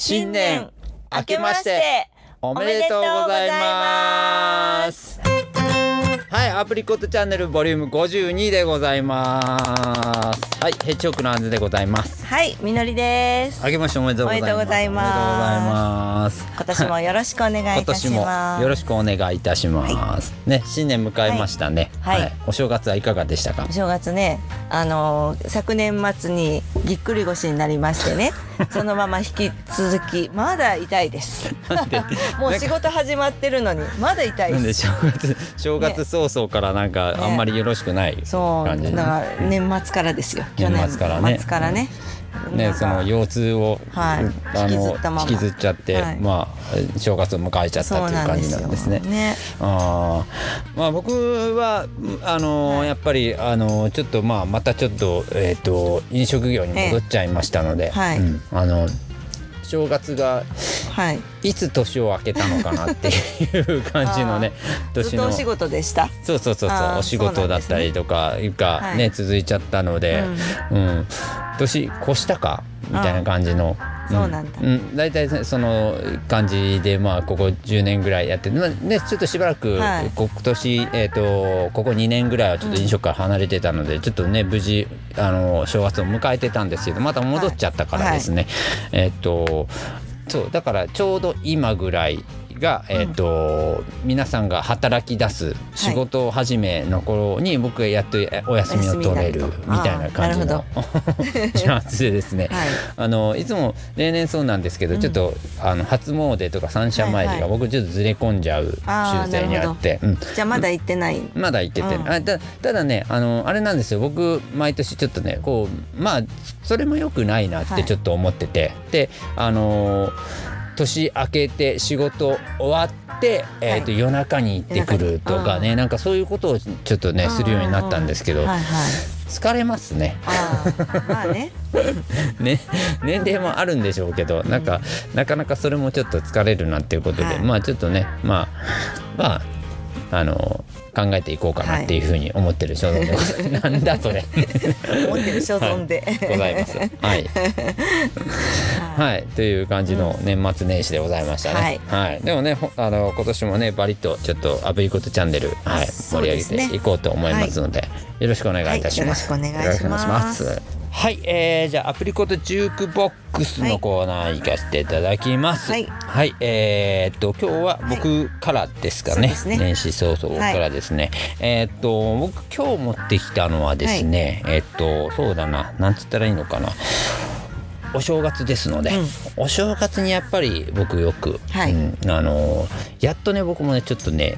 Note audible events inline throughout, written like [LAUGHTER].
新年明けましておめでとうございます。はいアプリコットチャンネルボリューム52でございます。はいヘッジホックのあずでございます。はい、みのりです。明けましておめでとうございます。おめでとうございます。今年もよろしくお願いい今たし年もます。よろしくお願いいたします、ね新年迎えましたね。はい。はい。お正月はいかがでしたか？お正月ね、あのー昨年末にぎっくり腰になりましてね、[LAUGHS] そのまま引き続きまだ痛いです。もう仕事始まってるのにまだ痛いで。です正月正月早々からなんかあんまりよろしくないそう、感じだから年末からですよ。去年年末からね末からね。ね、なんかその腰痛を、はい。あの引きずったまま。引きずっちゃって、はい。まあ正月を迎えちゃったそうという感じなんですね。ね。あー。まあ僕はあの、はい。やっぱりあのちょっとまあまたちょっとえっ、と飲食業に戻っちゃいましたので、えはい。うん。あの正月がはい。いつ年を明けたのかなっていう感じのね年のお仕事でした。そうそうそうそうお仕事だったりとかいうかはいね続いちゃったので、うん年越したか？みたいな感じの。そうなんだ。うん、大体ねその感じでまあここ10年ぐらいやってまあねちょっとしばらく、はい。こ今年えっ、とここ2年ぐらいはちょっと飲食から離れてたので、ちょっとね無事あの正月を迎えてたんですけどまた戻っちゃったからですね、えっ、とそうだからちょうど今ぐらいが、えーと皆さんが働き出す仕事始めの頃に僕がやっとえお休みを取れるみみたいな感じのニュアンスでですね、[LAUGHS] はい。あのいつも例年そうなんですけど、ちょっとあの初詣とか三社参りがはいはい。僕ちょっとずれ込んじゃう習性にあって。うん。じゃあまだ行ってない。まだ行ってて、うんあたただねあのあれなんですよ。僕毎年ちょっとねこうまあそれも良くないなってちょっと思ってて、であのー年明けて仕事終わって、えーとは夜中に行ってくるとかね、なんかそういうことをちょっとねするようになったんですけど、はいはい。疲れますね。まあね。[LAUGHS] ね年齢もあるんでしょうけどなんかなかなかそれもちょっと疲れるなっていうことで、はい。まあちょっとねまあまああの考えていこうかなっていうふうに思ってる所存でござい [LAUGHS] なんだそれ。思ってる所存で。ございます。はい、はい、という感じの年末年始でございましたね。はい、でもね、ほあの今年もね、バリッとちょっとアプリコットチャンネル、はい、盛り上げていこうと思いますので、よろしくお願いいたします。はいよろしくお願いしますはい、えー、じゃあアプリコットジュークボックスのコーナー行かせていただきます。はいはい、えー、っと今日は僕からですかね。そうですね年始早々僕からですね。えーっと僕今日持ってきたのはですね、えーっとそうだな、なんつったらいいのかな。お正月ですので、お正月にやっぱり僕よく、はいうんあのやっとね僕もねちょっとね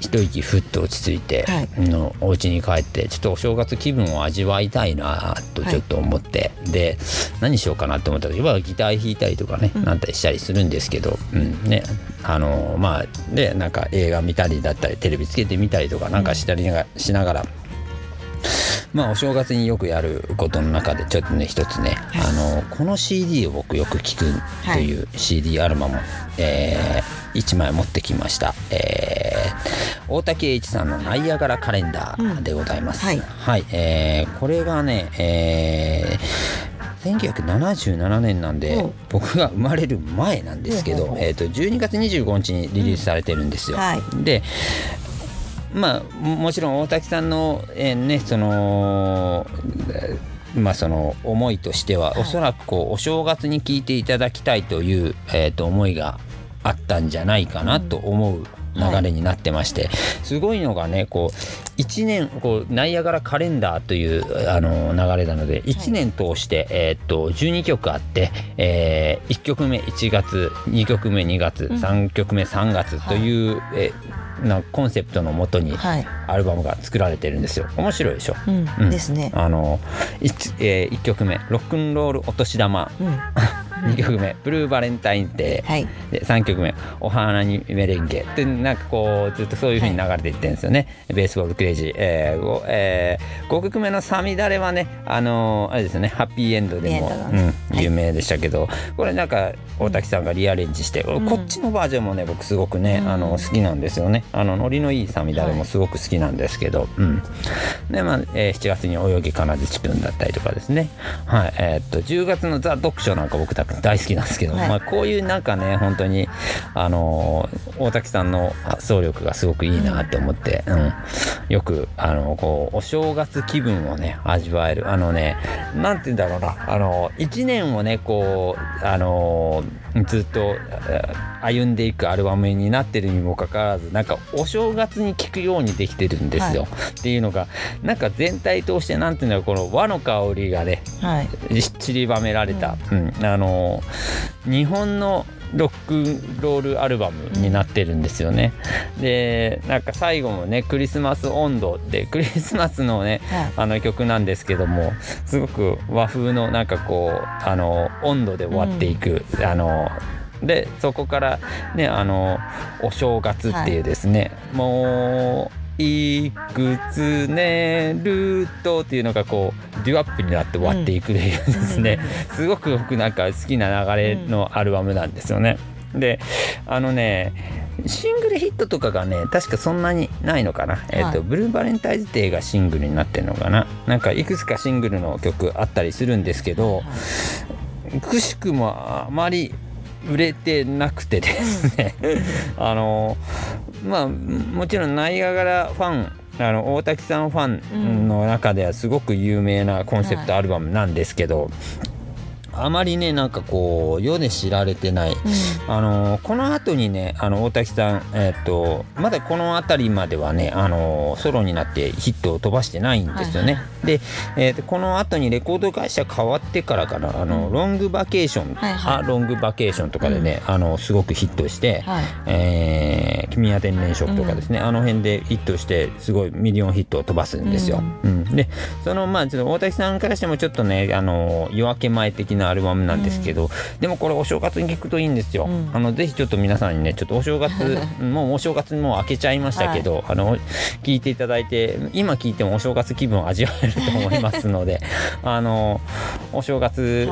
一息ふっと落ち着いて、はい。のお家に帰ってちょっとお正月気分を味わいたいなとちょっと思って、で何しようかなと思った時はギター弾いたりとかね、なったりしたりするんですけど、うんねあのまあでなんか映画見たりだったりテレビつけてみたりとかなんかしたりが、しながらまあお正月によくやることの中でちょっとね一つね、あのこの CD を僕よく聴くという CD アルバムを、えー、1枚持ってきました、えー、大竹栄一さんの「ナイアガラカレンダー」でございます、うん。はい。えーこれがね、えー1977年なんで、う。ん僕が生まれる前なんですけど、えー、と12月25日にリリースされてるんですよ。はい。でまあももちろん大滝さんの、えーねそのえーまあその思いとしては、おそらくこうお正月に聞いていただきたいという、えー、と思いがあったんじゃないかなと思う流れになってまして、すごいのがねこう1年こうナイアガラカレンダーというあの流れなので1年通して、えー、と12曲あって、え1曲目1月2曲目2月、3曲目3月という、えーなコンセプトのもとにはい。アルバムが作られてるんですよ面白いでしょ、うん、うんですね。あの 1,、え1曲目「ロックンロールお年玉うん。」[LAUGHS] 2曲目「ブルーバレンタインデー」はい。で3曲目「お花にメレンゲ」ってなんかこうずっとそういう風に流れていってるんですよね「ベースボールクレイジー」えーごえー5曲目の「サミダレ」はねあのーあれですよねハッピーエンドでも、うん有名でしたけどこれなんか大滝さんがリアレンジして、ん。こっちのバージョンもね僕すごくね、うん。あの好きなんですよね。あのノリのいい「サミダレ」もすごく好きなんですけど、うん。でまあ、えー7月に「泳ぎかなずちくん」だったりとかですね。はい。えーっと10月の「ザ・読書」なんか僕た大好きなんですけど、はい。まあ、こういうなんかね本当にあの大滝さんの発想力がすごくいいなって思って、うん。よくあのこうお正月気分をね味わえる。あのねなんて言うんだろうな。あの1年をねこうあのずっとえー歩んでいくアルバムになってるにもかかわらずなんかお正月に聴くようにできてるんですよ、はっていうのがなんか全体通してなんていうんだろうこの和の香りがねはい。散りばめられた、うん。あの日本のロックロールアルバムになってるんですよね。でなんか最後もね「クリスマス温度」ってクリスマスのねはい。あの曲なんですけどもすごく和風のなんかこうあの温度で終わっていく、あのでそこからねあのお正月っていうですね、もういくつ寝るとっていうのがこうデュアップになって終わっていくというですね、すごく僕なんか好きな流れのアルバムなんですよね。であのねシングルヒットとかがね確かそんなにないのかな、えっとブルーバレンタイズデーがシングルになってるのかな。なんかいくつかシングルの曲あったりするんですけど、くしくもあまり売れてなくてですね。[LAUGHS] あのまあもちろんナイアガラファンあの大滝さんファンの中ではすごく有名なコンセプトアルバムなんですけど、あまりねなんかこう世で知られてない、あのこの後にねあの大滝さん、えっとまだこの辺りまではねあのソロになってヒットを飛ばしてないんですよね。はいで、えーとこの後にレコード会社変わってからかなあの、ロングバケーション、はいはい。あロングバケーションとかでね、あのすごくヒットして、はい。えー君は天然色とかですね、あの辺でヒットしてすごいミリオンヒットを飛ばすんですよ。うん。でそのまあちょっと大滝さんからしてもちょっとねあの夜明け前的なアルバムなんですけど、でもこれお正月に聞くといいんですよ。あのぜひちょっと皆さんにねちょっとお正月もうお正月にもう明けちゃいましたけど、あの聞いていただいて今聞いてもお正月気分を味わえると思いますのであのお正月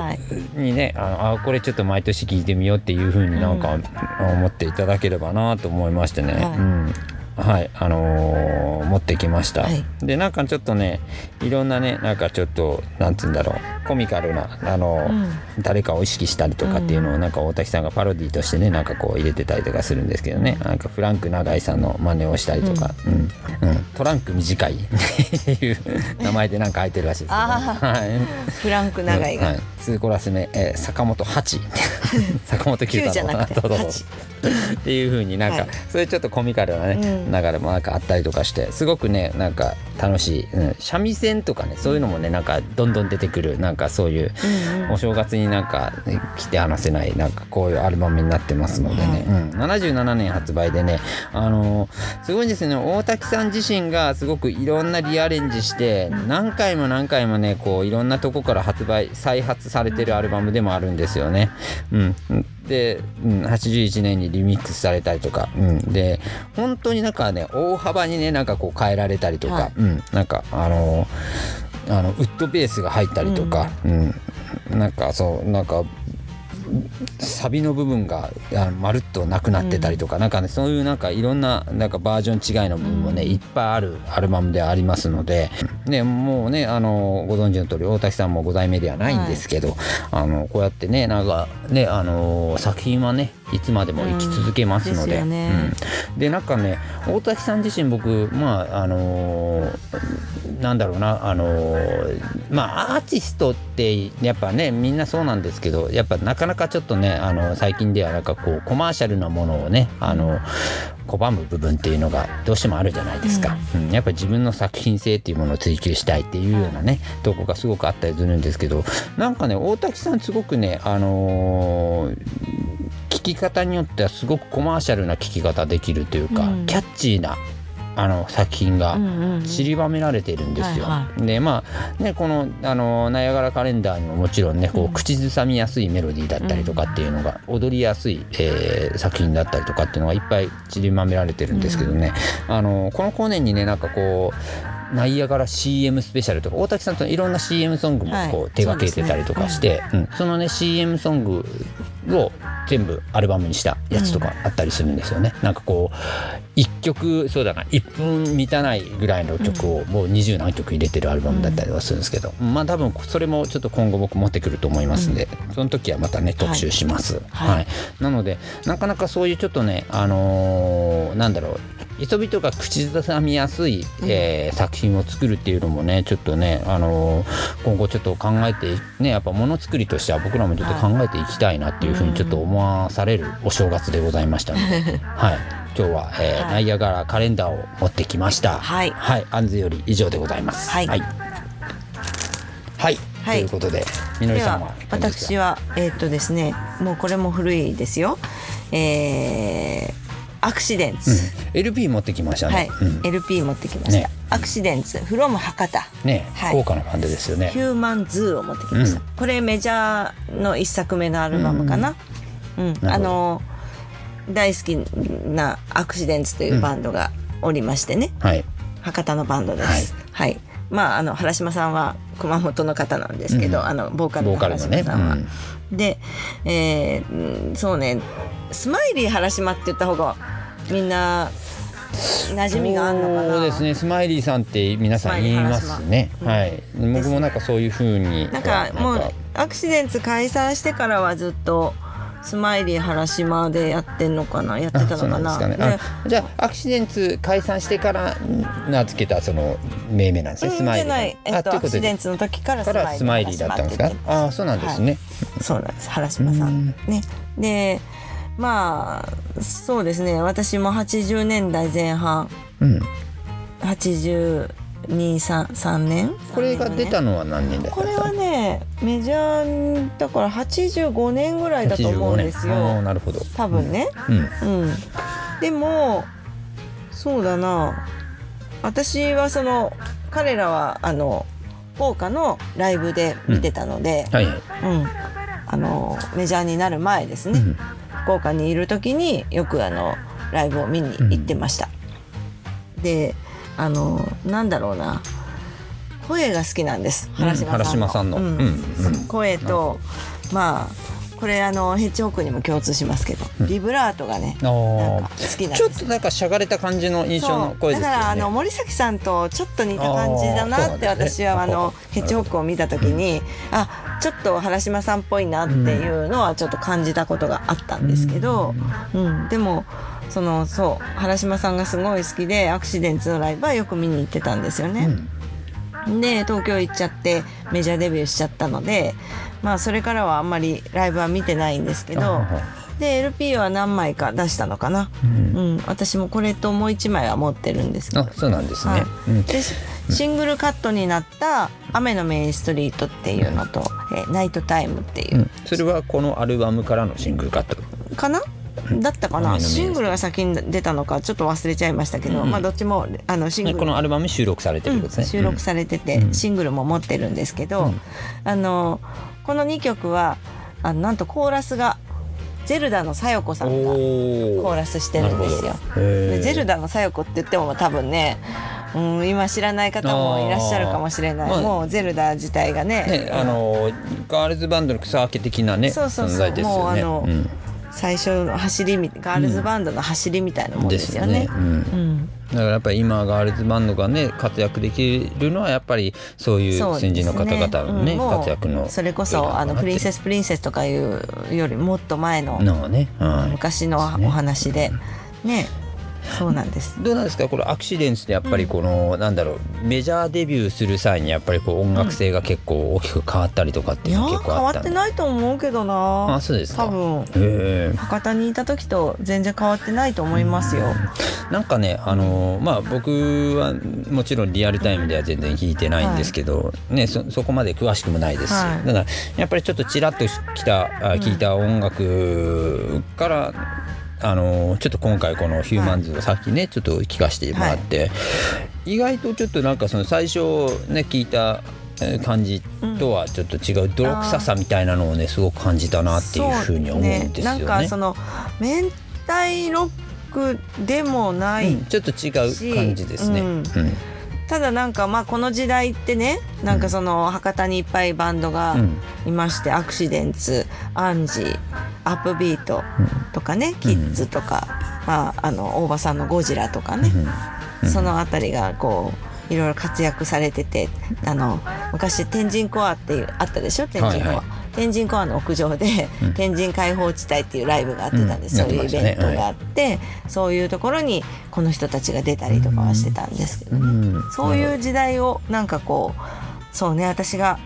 にね、あのあこれちょっと毎年聞いてみようっていう風になんか、思っていただければなと思いましてね。はいうんはい、あのー持ってきました、はい。でなんかちょっとねいろんなねなんかちょっとなんつうんだろうコミカルなあのー、誰かを意識したりとかっていうのをなんか大滝さんがパロディとしてねなんかこう入れてたりとかするんですけどね。なんかフランク永井さんの真似をしたりとか、うん。うん。トランク短い。っていう名前でなんか入ってるらしいですけど、あはい。フランク長いが、はい、2コラス目、えー坂本八。坂本九九じさんのゃなくて [LAUGHS] っていう風になんか、はい。そういうちょっとコミカルなね、うん。流れもなんかあったりとかしてすごくねなんか楽しい、うん、三味線とかねそういうのもねなんかどんどん出てくるなんかそういう、うんうん。お正月になんか、ね、来て話せないなんかこういうアルバムになってますのでね、うん、77年発売でねあのーすごいんですよね。大滝さん自身がすごくいろんなリアレンジして何回も何回もねこういろんなとこから発売再発されてるアルバムでもあるんですよね。うん、で、うん、81年にリミックスされたりとか、うん、で本当になんかね大幅にねなんかこう変えられたりとか、はい。うん、なんかあのあのウッドベースが入ったりとか、うん。なんかそうなんかサビの部分があのまるっとなくなってたりとか、なんかねそういうなんかいろんななんかバージョン違いの部分もね、いっぱいあるアルバムでありますので、ね、もうねあのご存知の通り大滝さんも5代目ではないんですけど、あのこうやってねなんかねあの作品はねいつまでも生き続けますので,、うんでね。うん。でなんかね大滝さん自身僕まああのなんだろうなあのまあアーティストってやっぱねみんなそうなんですけどやっぱなかなかちょっとねあの最近ではなんかこうコマーシャルなものをねあの拒む部分っていうのがどうしてもあるじゃないですか、うん。やっぱり自分の作品性っていうものを追求したいっていうようなねとこがすごくあったりするんですけどなんかね大滝さんすごくねあのー聞き方によってはすごくコマーシャルな聞き方できるというか、うん。キャッチーなあの作品がうんうんうん。散りばめられてるんですよ。はいはでまあねこのあのナイアガラカレンダーにももちろんねこう、うん口ずさみやすいメロディーだったりとかっていうのが、踊りやすい、えー作品だったりとかっていうのがいっぱい散りばめられてるんですけどね、あのこの後年にねなんかこうナイアガラ CM スペシャルとか大滝さんといろんな CM ソングもこう、はい。手掛けてたりとかしてそ,、うん、そのね CM ソングを全部アルバムにしたやつとかあったりするんですよね、うん、なんかこう一曲そうだな1分満たないぐらいの曲をもう二十何曲入れてるアルバムだったりはするんですけど、うん、まあ多分それもちょっと今後僕持ってくると思いますんで、うん、その時はまたね特集します、はい、はい、なのでなかなかそういうちょっとねあのー、なんだろう人々が口ずさみやすい、えー、作品を作るっていうのもねちょっとね、あのー、今後ちょっと考えてねやっぱものづくりとしては僕らもちょっと考えていきたいなっていうふうにちょっと思わされるお正月でございましたので、[LAUGHS] はい、今日は、えー、はい、ナイアガラカレンダーを持ってきました。はい、はい、アンズより以上でございます。はい、はい。はい。ということで、みのりさんは私はえー、っとですね、もうこれも古いですよ。えー、アクシデンツ、うん、LP 持ってきましたね、はい。うん、LP 持ってきました、ね、アクシデンツ。フロム博多。ね、はい、豪華なバンドですよね。ヒューマンズーを持ってきました、うん、これメジャーの一作目のアルバムかな。うん、あの大好きなアクシデンツというバンドがおりましてね、はい、博多のバンドです、はい、はい、まああの原島さんは熊本の方なんですけど、あのボーカルの原島さんは、ね、で、えー、そうね。スマイリー原島って言った方がみんな馴染みがあるのかな？そうですね。スマイリーさんって皆さん言いますね、うん、はい。僕もなんかそういうふうになんかもうアクシデント解散してからはずっとスマイリー原島でやってんのかな？やってたのかな、ね、じゃあアクシデント解散してから名付けたその命名なんですね、うん、スマイリー、えっと、アクシデントの時からスマイリーだったんですかああそうなんですね、はい、そうなんです。原島さん。ね。でまあそうですね。私も80年代前半、うん、8233年？これが出たのは何年だこれはねメジャーだから85年ぐらいだと思うんですよ。なるほど。多分ね、うん、うん、でもそうだな。私はその彼らはあのフォーカのライブで見てたので、うん、はい、うん、あのメジャーになる前ですね、うん福岡にいる時によくあのライブを見に行ってました。うん、であのなんだろうな。声が好きなんです。原島さんの。声とまあこれあのヘッジホックにも共通しますけど、ビブラートがね、うん、好きなんちょっとなんかしゃがれた感じの印象の声ですよねだからあの森崎さんとちょっと似た感じだなって私はあのヘッジホックを見た時に、あちょっと原島さんっぽいなっていうのはちょっと感じたことがあったんですけど、うん。でもそのそう原島さんがすごい好きでアクシデントのライブはよく見に行ってたんですよね。で東京行っちゃってメジャーデビューしちゃったのでまあそれからはあんまりライブは見てないんですけどで LP は何枚か出したのかな、うん、うん、私もこれともう1枚は持ってるんですけど。あそうなんですね、はい。うん、でシングルカットになった「雨のメインストリート」っていうのと「えナイトタイム」っていう、うん、それはこのアルバムからのシングルカット？かな？だったかな？シングルが先に出たのかちょっと忘れちゃいましたけど、うん、まあどっちもあのシングル。このアルバム収録されてるですね、収録されてて、シングルも持ってるんですけど、あのこの2曲はあなんとコーラスがゼルダのさよこさんがコーラスしてるんですよ。でゼルダのさよこって言っても多分ねうん、今知らない方もいらっしゃるかもしれない、まあ、もうゼルダ自体がね。ねあのガールズバンドの草分け的なねそうそうそう、ね、もうあの、うん。最初の走りガールズバンドの走りみたいなもんですよね。だからやっぱり今ガールズバンドがね活躍できるのはやっぱりそういう先人の方々のね、ねうん、活躍のそれこそあのプリンセスプリンセスとかいうよりもっと前の、ねはい、昔のお話でねそうなんです。どうなんですか？これアクシデンスでやっぱりこの、うん、なんだろうメジャーデビューする際にやっぱりこう音楽性が結構大きく変わったりとかっていうのは結構あった、変わってないと思うけどな。あそうです多分。博多にいた時と全然変わってないと思いますよ、ん、なんかねあのまあ僕はもちろんリアルタイムでは全然弾いてないんですけど、はい、ねそそこまで詳しくもないですし、はい、だからやっぱりちょっとちらっときた聞いた音楽からあのちょっと今回このヒューマンズをさっきねちょっと聞かせてもらって、はい、意外とちょっとなんかその最初ね聞いた感じとはちょっと違う泥臭さみたいなのをねすごく感じたなっていうふうに思うんですよね。ねなんかその明太ロックでもない、うん、ちょっと違う感じですね。うん、うんただなんかまあこの時代ってねなんかその博多にいっぱいバンドがいまして、アクシデンツアンジーアップビートとかね、キッズとか、まあ、あの大場さんの「ゴジラ」とかね、その辺りがこういろいろ活躍されててあの昔天神コアっていうあったでしょ？天神コア。はいはい天神コアの屋上で、うん、天神解放地帯っていうライブがあってたんです、うん、そういうイベントがあって、はい、そういうところにこの人たちが出たりとかはしてたんですけどね、うん、そういう時代をなんかこうそうね私が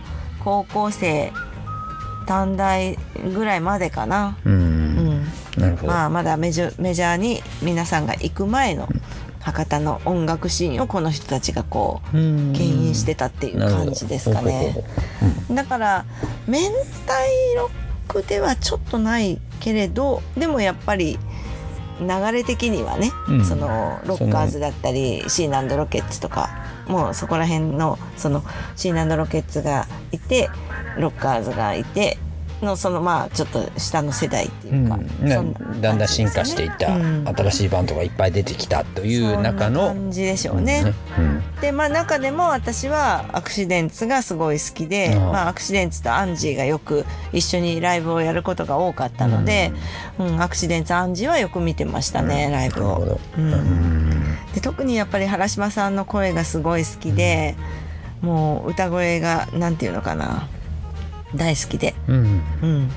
高校生短大ぐらいまでかな。うん。まあ、まだメジャメジャーに皆さんが行く前の博多の音楽シーンをこの人たちがこう牽引してたっていう感じですかね。だから明太ロックではちょっとないけれどでもやっぱり流れ的にはね、うん、そのロッカーズだったりシーナンドロケッツとかもうそこら辺のそのシーナンドロケッツがいてロッカーズがいてのそのまあちょっと下の世代っていうか、うん、だんだん進化していった、新しいバンドがいっぱい出てきたという中の感じでしょうね。うん、でまあ中でも私はアクシデンツがすごい好きでまあ、アクシデンツとアンジーがよく一緒にライブをやることが多かったので、うん。アクシデンツアンジーはよく見てましたね、ライブを。で特にやっぱり原島さんの声がすごい好きで、もう歌声がなんていうのかな大好きで,、うん。うん。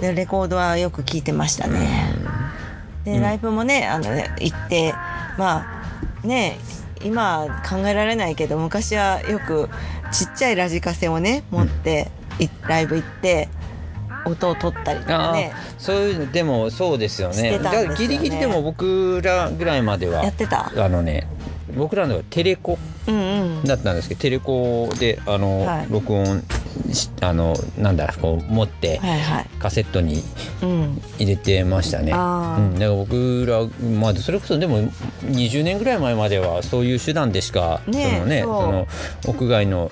でレコードはよく聴いてましたね。でライブもねあのね行ってまあね今考えられないけど昔はよくちっちゃいラジカセをね持って、うん、ライブ行って音を取ったりとかね。そういうのでもそうですよね。だからギリギリでも僕らぐらいまではやってた？あのね僕らのテレコだったんですけど、うんうん、テレコであの、はい、録音あのなんだこう持って、カセットに入れてましたね。うん、だから僕らまあそれこそでも20年ぐらい前まではそういう手段でしか、ね、そのねその屋外の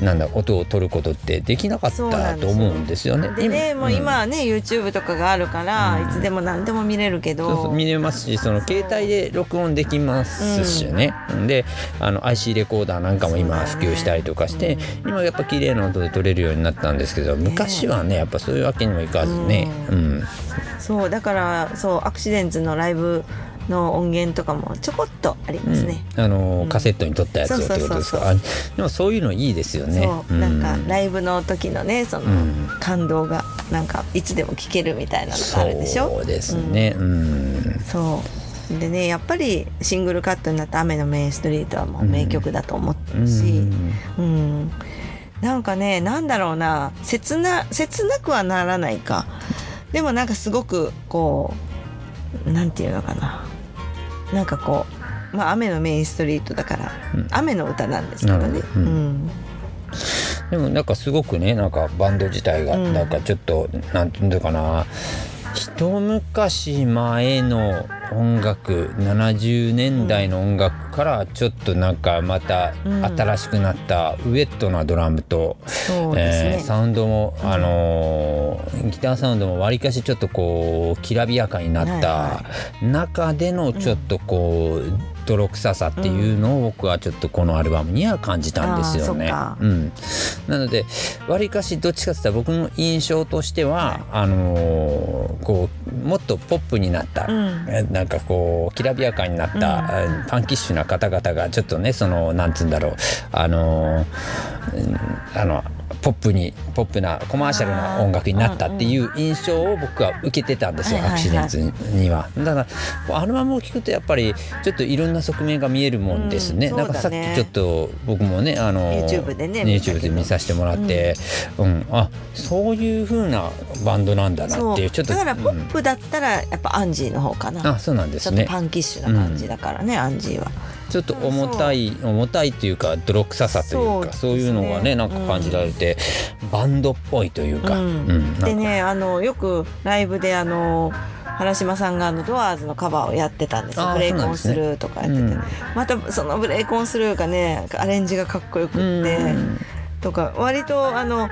なんだ音を取ることってできなかったと思うんですよね。でねもう今はね、うん、YouTube とかがあるから、いつでも何でも見れるけど。そうそう見れますしその携帯で録音できますしね、うん、であの IC レコーダーなんかも今普及したりとかして、ねうん、今やっぱ綺麗な音で撮れるようになったんですけど昔はねやっぱそういうわけにもいかずね。うん。そうだからそうアクシデンツのライブの音源とかもちょこっとありますね、うん、あの、カセットに撮ったやつをってことですか？でもそういうのいいですよね。なんかライブの時のねその感動がなんかいつでも聴けるみたいなのがあるでしょ？そうですね。うん、そう。でねやっぱりシングルカットになった「雨のメインストリート」はもう名曲だと思ってるし、うん、うん、なんかねなんだろうな切な切なくはならないか。でもなんかすごくこうなんていうのかななんかこう、まあ、雨のメインストリートだから、うん、雨の歌なんですけどね。でもなんかすごくねなんかバンド自体がなんかちょっと、うん、なんていうのかな一昔前の音楽70年代の音楽からちょっとなんかまた新しくなったウエットなドラムと、うんえー、サウンドも、あのー、ギターサウンドもわりかしちょっとこうきらびやかになった中でのちょっとこう、泥臭さっていうのを僕はちょっとこのアルバムには感じたんですよね。うん、なのでわりかしどっちかって言ったら僕の印象としては、あのー、こうもっとポップになった、うん、なんかこうきらびやかになった、うん、パンキッシュな方々がちょっとねそのなんつうんだろうあのー、あのポップにポップなコマーシャルな音楽になったっていう印象を僕は受けてたんですよ、アクシデンツには。だからアルバムを聴くとやっぱりちょっといろんな側面が見えるもんですね。うん、なんかさっきちょっと僕もねあの YouTube でね YouTube で見させてもらって、うん、うん、あそういう風なバンドなんだなっていうちょっとだからポップだったらやっぱアンジーの方かな。あそうなんですね。パンキッシュな感じだからね、アンジーは。ちょっと重たい重たいっていうか泥臭さというかそういうのがねなんか感じられて、バンドっぽいというか。でねあのよくライブであの原島さんがあのドアーズのカバーをやってたんですよ。ブレイコンスルーとかやってて、またそのブレイコンスルーがねアレンジがかっこよくって、とか割とあの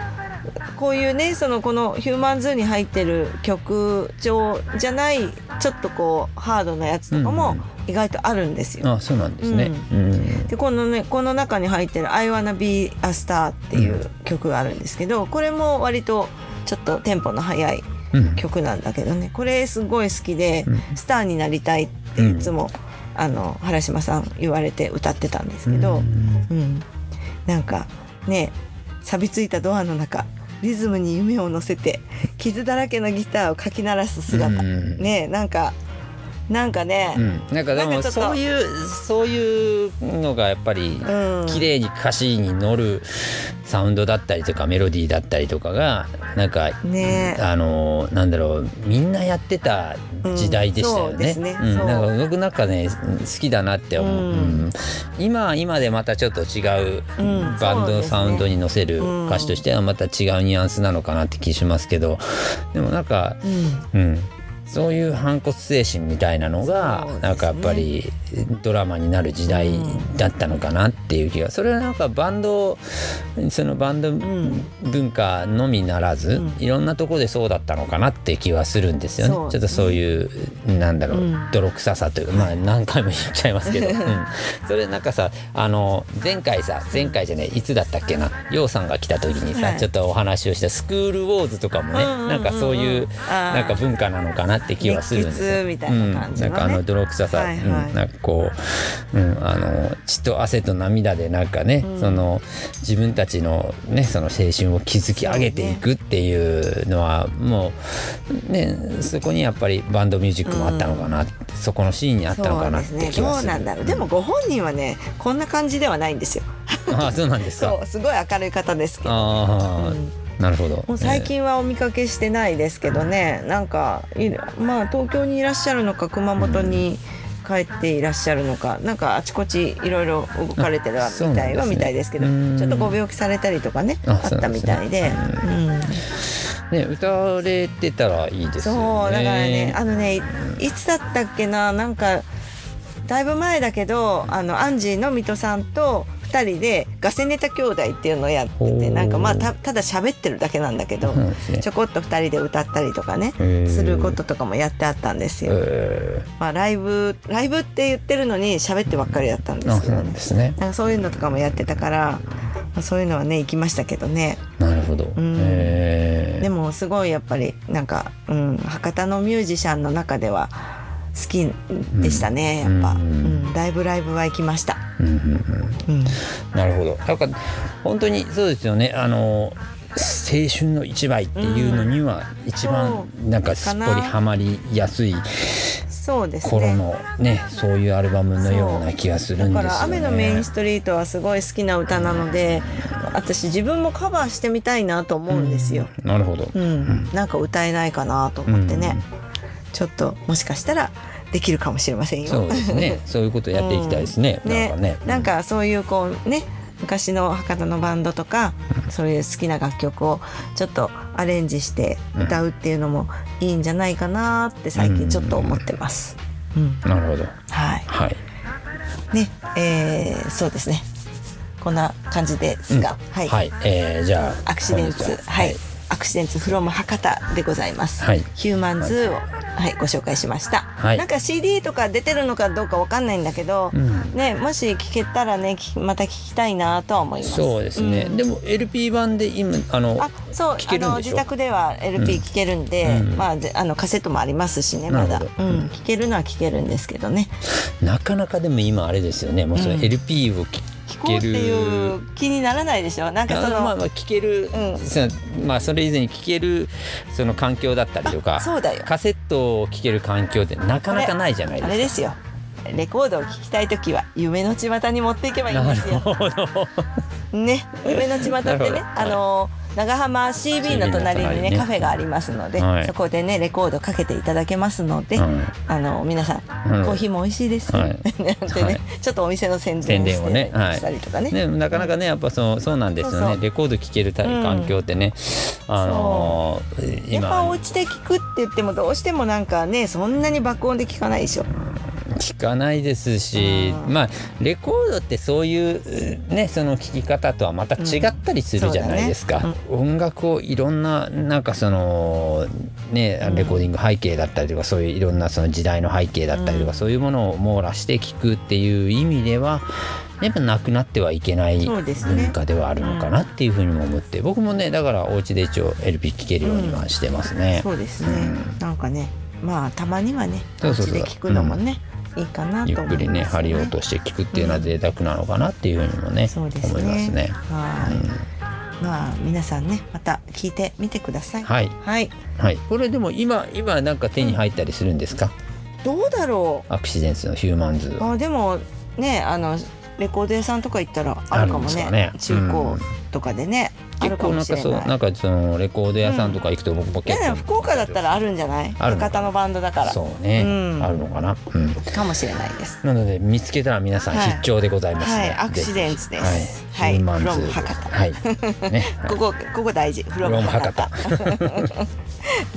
こういうねそのこの「ヒューマンズー」に入ってる曲調じゃないちょっとこうハードなやつとかも意外とあるんですよ。あそうなんですね。うん、でこのねこの中に入ってる「I wanna be a star」っていう曲があるんですけどこれも割とちょっとテンポの速い曲なんだけどね、これすごい好きで、スターになりたいっていつも、あの原島さん言われて歌ってたんですけど、うん。なんかね錆びついたドアの中リズムに夢を乗せて傷だらけのギターをかき鳴らす姿、ねなんかなんかね、うん、なんかでもそういうそういうのがやっぱり綺麗に歌詞に乗るサウンドだったりとかメロディーだったりとかがなんか、ね、あのなんだろうみんなやってた時代でしたよね。うん、ね。うん、なんか僕なんかね好きだなって思う、うん、今は今でまたちょっと違うバンドのサウンドに乗せる歌詞としてはまた違うニュアンスなのかなって気しますけど。でもなんか、うんそういう反骨精神みたいなのが、ね、なんかやっぱりドラマになる時代だったのかなっていう気が。それはなんかバンドそのバンド文化のみならず、うん、いろんなとこでそうだったのかなって気はするんですよね。ね。ちょっとそういうなんだろう、うん、泥臭さというかまあ何回も言っちゃいますけど、[LAUGHS] うん、それなんかさあの前回さ前回じゃねいつだったっけな？楊さんが来た時にさ、はい、ちょっとお話をしたスクールウォーズとかもね、うんうんうん、なんかそういうなんか文化なのかなって気はするんですよ。みたいな感じ、ねうん、なんかあの泥臭さ、はいはい、うん、なんかこう、うん、あの血と汗と涙でなんかね、うん、その自分たちのねその青春を築き上げていくっていうのはもうねそこにやっぱりバンドミュージックもあったのかな、うん、そこのシーンにあったのかなって気はする。そう、ね、なんだろうでもご本人はねこんな感じではないんですよ。あそうなんですか。すごい明るい方ですけど。ああ、なるほど。もう最近はお見かけしてないですけどね、えー、なんかまあ東京にいらっしゃるのか熊本に帰っていらっしゃるのか、うん、なんかあちこちいろいろ動かれてるみたいはみたいですけど、ね、ちょっとご病気されたりとかねあったみたいで。ね、歌われてたらいいですよね。そうだからね、あのね、いつだったっけな、なんか。だいぶ前だけど、あのアンジーの水戸さんと2人でガセネタ兄弟っていうのをやっててなんかまあたただ喋ってるだけなんだけど、ね、ちょこっと2人で歌ったりとかねすることとかもやってあったんですよ。まあ、ライブライブって言ってるのに喋ってばっかりだったんですけど、ね、そうなんかそういうのとかもやってたから、まあ、そういうのはね行きましたけどね。なるほど、うん、でもすごいやっぱりなんか、うん、博多のミュージシャンの中では好きでしたね、やっぱ、うん、ライブライブは行きました。うん。うん。なるほど。なんか本当にそうですよね。あの青春の一枚っていうのには一番なんかすっぽりはまりやすいそうですね、頃のねそういうアルバムのような気がするんですよ、ね、だから「雨のメインストリート」はすごい好きな歌なので私自分もカバーしてみたいなと思うんですよ。うん、なるほど、うん、なんか歌えないかなと思ってね、うん、ちょっともしかしたらできるかもしれませんよ。そうですね。[LAUGHS] そういうことやっていきたいですね。うん、ねなんかね。なんかそういうこうね。昔の博多のバンドとかそういう好きな楽曲をちょっとアレンジして歌うっていうのもいいんじゃないかなって最近ちょっと思ってます。うん、なるほど。はい。はい。ね、えー、そうですね。こんな感じですが、はい。はい、えー、じゃあアクシデンツはい、アクシデンツフロム博多でございます。はい。ヒューマンズをはい、ご紹介しました、はい、なんか CD とか出てるのかどうかわかんないんだけど、うん、ね、もし聞けたらねまた聞きたいなとは思います。そうですね、うん、でも LP 版で今あのあそうあの自宅では LP 聞けるんで、うん、まああのカセットもありますしねまだ、うん、聞けるのは聞けるんですけどね。なかなかでも今あれですよね。もうその LP を聞聞こうっていう気にならないでしょ？なんかそのまあまあ聞ける、うん、まあそれ以前に聞けるその環境だったりとかそうだよ。カセットを聞ける環境ってなかなかないじゃないですか。あれですよ。レコードを聴きたい時は夢の巷に持っていけばいいんですよ。ね夢の巷ってね。あのー長浜 CB の隣にねカフェがありますので、はい、そこでねレコードかけていただけますので、はい、あの皆さん、コーヒーも美味しいですよ、はい、[LAUGHS] ね、ちょっとお店の宣伝をね、したりとかね。ねなかなかねやっぱそうそうなんですよね。レコード聴ける環境ってね、うん、あのー、今。やっぱお家で聴くって言ってもどうしてもなんかねそんなに爆音で聴かないでしょ聞かないですし、うん。まあレコードってそういうねその聞き方とはまた違ったりするじゃないですか、うん。そう音楽をいろんななんかそのねうん。レコーディング背景だったりとかそういういろんなその時代の背景だったりとか、うん。そういうものを網羅して聞くっていう意味ではやっぱなくなってはいけないそうですね。文化ではあるのかなっていうふうにも思って、僕もねだからお家で一応 LP 聴けるようにはしてますね。そうですね、うん。なんかねまあたまにはねおそうそうそう。聞くのもね、いいかなゆっと思います、ね、くりね針を落として聞くっていうのは贅沢なのかなっていうふうにもね、そうですね。思いますね。まあ皆さんねまた聞いてみてください。はい。はい。はい、これでも今今なんか手に入ったりするんですか、どうだろアクシデンスのヒューマンズ。うあでもねあのレコード屋さんとか行ったらあるかもね。ね。中古とかでね、結構なんかそうなんかそのレコード屋さんとか行くと僕も結構、でも。福岡だったらあるんじゃない？あるの博多のバンドだから。そうね、うん。あるのかな、うん、かもしれないです。なので見つけたら皆さんはい。必聴でございますね、はい。アクシデンツです。はい、はい。ヒューマンズ。from 博多。はい。ね。[LAUGHS] ここここ大事。フロム博多。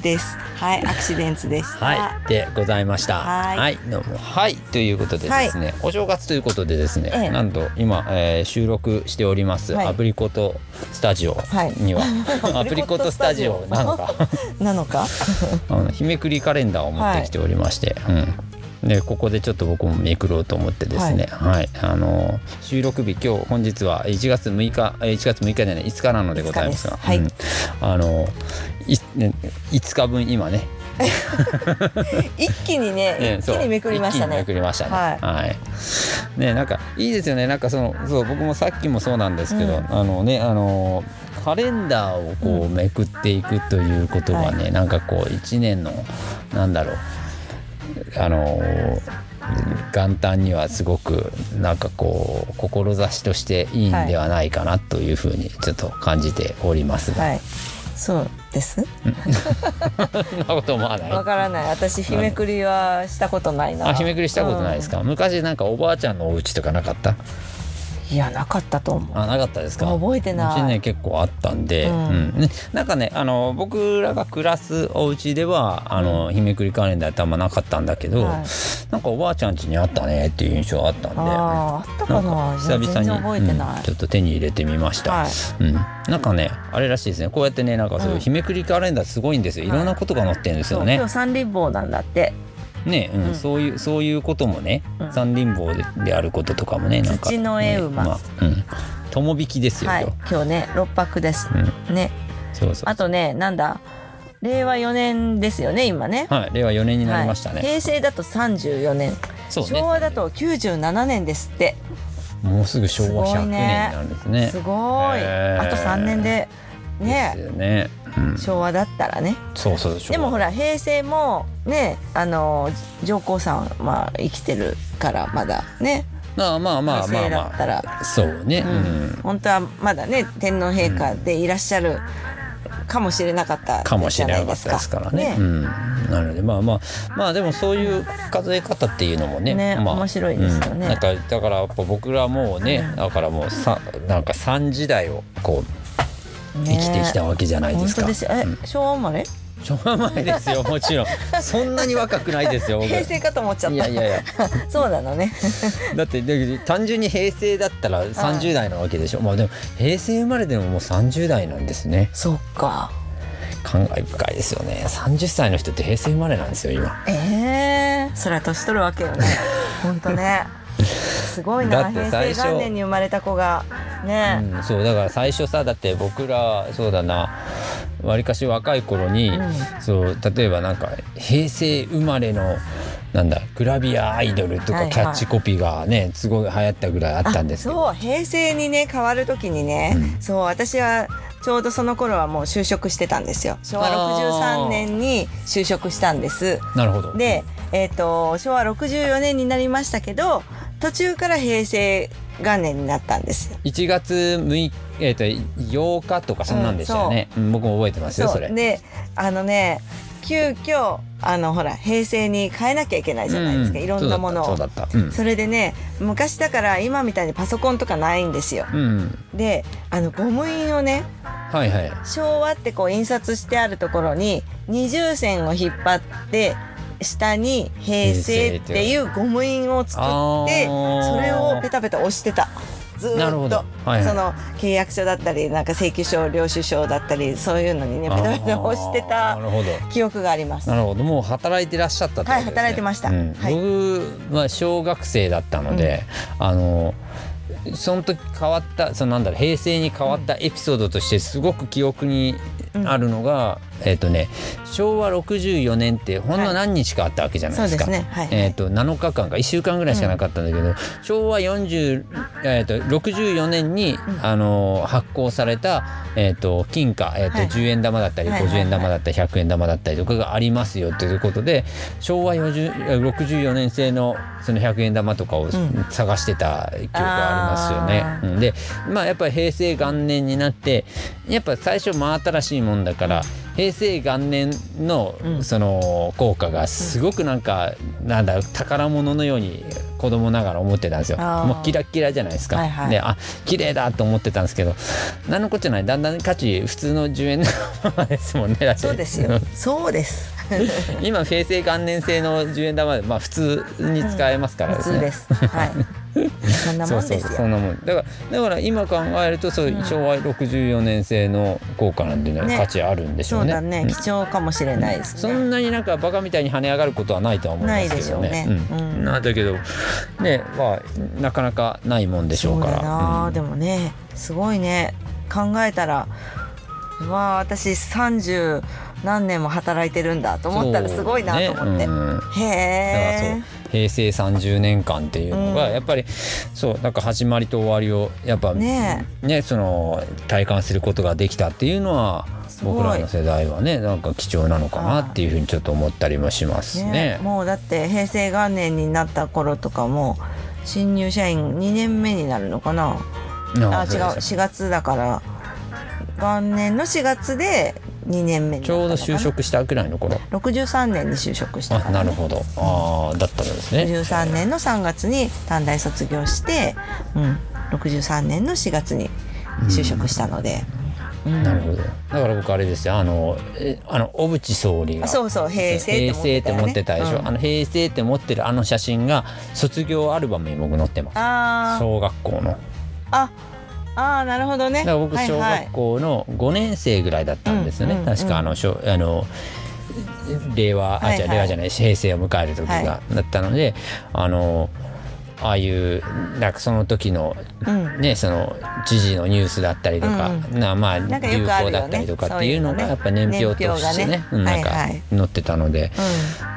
です。はい。アクシデンツでした。はい、でございました。はい。どうも。はい、ということでですね、お正月ということでですね、ええ。なんと今、えー収録しております、はい。アプリコットスタジオには、[LAUGHS] アプリコットスタジオなのか、[LAUGHS] なのか。[LAUGHS] あの日めくりカレンダーを持ってきておりまして、うん。でここでちょっと僕もめくろうと思ってですね、はい、あの収録日今日本日は1月6日えー1月6日じゃない5日なのでございますが、5日うん。あのいね5日分今ね [LAUGHS] 一気にねね一気にめくりました一気にめねくりましたね。はい。はい。ねなんかいいですよね。なんかそのそう僕もさっきもそうなんですけど、うん。あのねあのカレンダーをこうめくっていくということがね、なんかこう一年のなんだろうあの元旦にはすごくなんかこう志としていいんではないかなというふうにちょっと感じておりますが、はい。そうです。そんなこと思わない？わからない。私日めくりはしたことないな。あ日めくりしたことないですか、昔なんかおばあちゃんのお家とかなかった？いやなかったと思う。あなかったですか。覚えてない。うちね結構あったんで、ううん。んね、なんかねあの僕らが暮らすお家ではあの日めくりカレンダーってあんまなかったんだけど、はい。なんかおばあちゃん家にあったねっていう印象あったんであーあったかな。久々に、覚えてない。うんちょっと手に入れてみました、はい。うん、なんかねあれらしいですね。こうやってねなんかそういう日めくりカレンダーすごいんですよ。い。ろんなことが載ってるんですよね、今日三立法なんだってね、うんうん。そういうそういうこともね、うん。三輪棒でであることとかもねなんか土の絵馬。ねまあうん。友引きですよ、はい。今今日ね六泊です。ね。そうそうあとねなんだ？令和4年ですよね今ね。はい。令和4年になりましたね、はい。平成だと34年。そうね。昭和だと97年ですって。もうすぐ昭和100すごいね年になるんですね。すごい。あと3年でですねよね、うん、昭和だったらね。そうそう昭和。でもほら平成もねあの上皇さんまあ生きてるからまだね。まあまあまあまあまったら。あそうね、ううん。ん本当はまだね天皇陛下でいらっしゃるかもしれなかったか。もしれなかったですからね。うん、なのでまあまあまあでもそういう数え方っていうのもねねまあ、面白いですよね。うん。なんかだからやっぱ僕らもうね、だからもうさなんか3時代をこうね生きてきたわけじゃないですか。本当ですよ。え、うん。昭和生まれ？昭和前ですよもちろん。[LAUGHS] そんなに若くないですよ僕。平成かと思っちゃった。いやいやいや。[LAUGHS] そうなのね。[LAUGHS] だってで単純に平成だったら30代なわけでしょ、まあでも平成生まれでももう30代なんですね。そっか。感慨深いですよね。30歳の人って平成生まれなんですよ今。ええそれは年取るわけよね。本当ねすごいだな平成元年に生まれた子が。ね、うん、そうだから最初さだって僕らそうだな。わりかし若い頃に、うん。そう例えばなんか平成生まれのなんだグラビアアイドルとはいはい。かキャッチコピーがねすごい流行ったぐらいあったんですけどそう平成にね変わる時にね、うん。そう私はちょうどその頃はもう就職してたんですよ。昭和あー。63年に就職したんです。なるほど。で、えー、と昭和64年になりましたけど途中から平成元年になったんです。よ1月6日、えー、と8日とかそんなんでしたよね、うん僕も覚えてますよそれ。であのね急遽あのほら平成に変えなきゃいけないじゃないですか、うん。いろんなものを。そうだったそれでね昔だから今みたいにパソコンとかないんですよ。うん、うん、であのゴム印をねはいはい。昭和ってこう印刷してあるところに二重線を引っ張って下に「平成」っていうゴム印を作ってそれをペタペタ押してた。ずっと、はいはい、その契約書だったりなんか請求書領収書だったりそういうのにねペタペタ押してた記憶があります。なるほど。もう働いてらっしゃったっ、ね、はい働いてました、うん、はい、僕は小学生だったので、うん、あのその時変わったそのなんだろう平成に変わったエピソードとしてすごく記憶にあるのが、うん、えっ、ー、とね昭和64年ってほんの何日かあったわけじゃないですか。はいね。はい、えっ、ー、と7日間か1週間ぐらいしかなかったんだけど、うん、昭和40えっ、ー、と64年に、うん、あの発行されたえっ、と金貨えっ、と、はい、10円玉だったり50円玉だったり100円玉だったりとかがありますよということで昭和64年製のその100円玉とかを探してた記憶がありますよね。うん、でまあやっぱり平成元年になってやっぱ最初真新しいもんだから平成元年のその効果がすごくなんか、なんだ宝物のように子供ながら思ってたんですよ。もうキラキラじゃないですか、はいはい、であ綺麗だと思ってたんですけど何のこっちゃない。だんだん価値普通の10円のま [LAUGHS] まですもんねそうですよ。そうです。[LAUGHS] 今平成元年製の10円玉でまあ普通に使えますからですね、うん、普通です。はいそんなもんですよ。そんなもん。だからだから今考えるとそう、うん、昭和64年製の効果なんていうのは価値あるんでしょうね。そうだね、貴重かもしれないです、ね、そんなになんかバカみたいに跳ね上がることはないとは思うんですけどね。ないでしょうね、うん、だけどねまあなかなかないもんでしょうから。うでもねすごいね。考えたらまあ私30何年も働いてるんだと思ったらすごいなと思って、ねうん、へえ平成30年間っていうのがやっぱり、そうなんか始まりと終わりをやっぱねねその体感することができたっていうのは僕らの世代はねなんか貴重なのかなっていうふうにちょっと思ったりもしますね。ねもうだって平成元年になった頃とかも新入社員2年目になるのかな？あ違う。4月だから。元年の4月で2年目ちょうど就職したぐらいの頃。63年に就職したね、な。るほど。ああだったんですね。63年の3月に短大卒業して、うん、63年の4月に就職したので、うん、なるほど。だから僕あれですよ。あのあの小渕総理がそうそう平成って思ってたでしょ、うん、あの平成って持ってるあの写真が卒業アルバムに僕載ってます。小学校の。あああなるほどね。だから僕小学校の5年生ぐらいだったんですよね、はいはい、確かあのしょあの令和、はいはい、あじゃ令和じゃない平成を迎える時が、はい、だったのであのああいうなんかその時の、うん、ねその知事のニュースだったりとか、うん、なまあ流行だったりとかっていうのがやっぱ年表としてね、ね、なんか載ってたので、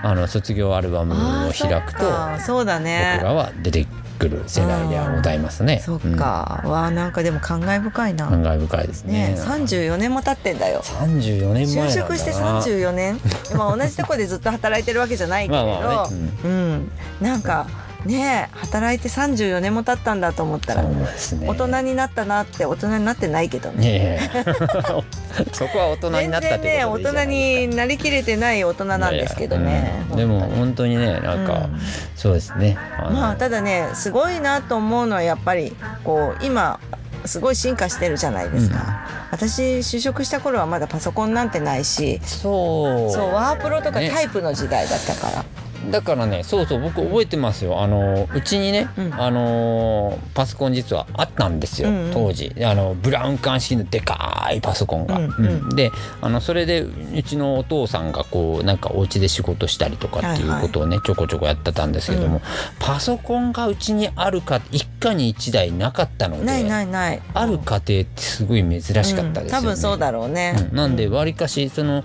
あの卒業アルバムを開くとそうだね。僕らは出てくる世代ではございますね。そっか、うん、わなんかでも感慨深いな。感慨深いですね。ね34年も経ってんだよ。34年前就職して34年。[LAUGHS] まあ同じとこでずっと働いてるわけじゃないけれど、[LAUGHS] まあまあね、うん、うん、なんか。ね働いて34年も経ったんだと思ったら、ね、大人になったなって大人になってないけどね。ね [LAUGHS] そこは大人になったね大人になりきれてない大人なんですけどね。うん、でも本当にねなんか、うん、そうですね。まあただねすごいなと思うのはやっぱりこう今すごい進化してるじゃないですか、うん、私就職した頃はまだパソコンなんてないしそう。そうワープロとかタイプの時代だったから。ねだからねそうそう僕覚えてますよ。あのうちにね、うん、あのパソコン実はあったんですよ、うんうん、当時。あのブラウン管式のでかいパソコンが。うんうん、であのそれでうちのお父さんがこうなんかお家で仕事したりとかっていうことをね、はいはい、ちょこちょこやってたんですけども、うん、パソコンがうちにあるか一家に一台なかったのでないないない。ある家庭ってすごい珍しかったですよね。多分そうだろうね、なんでわりかしその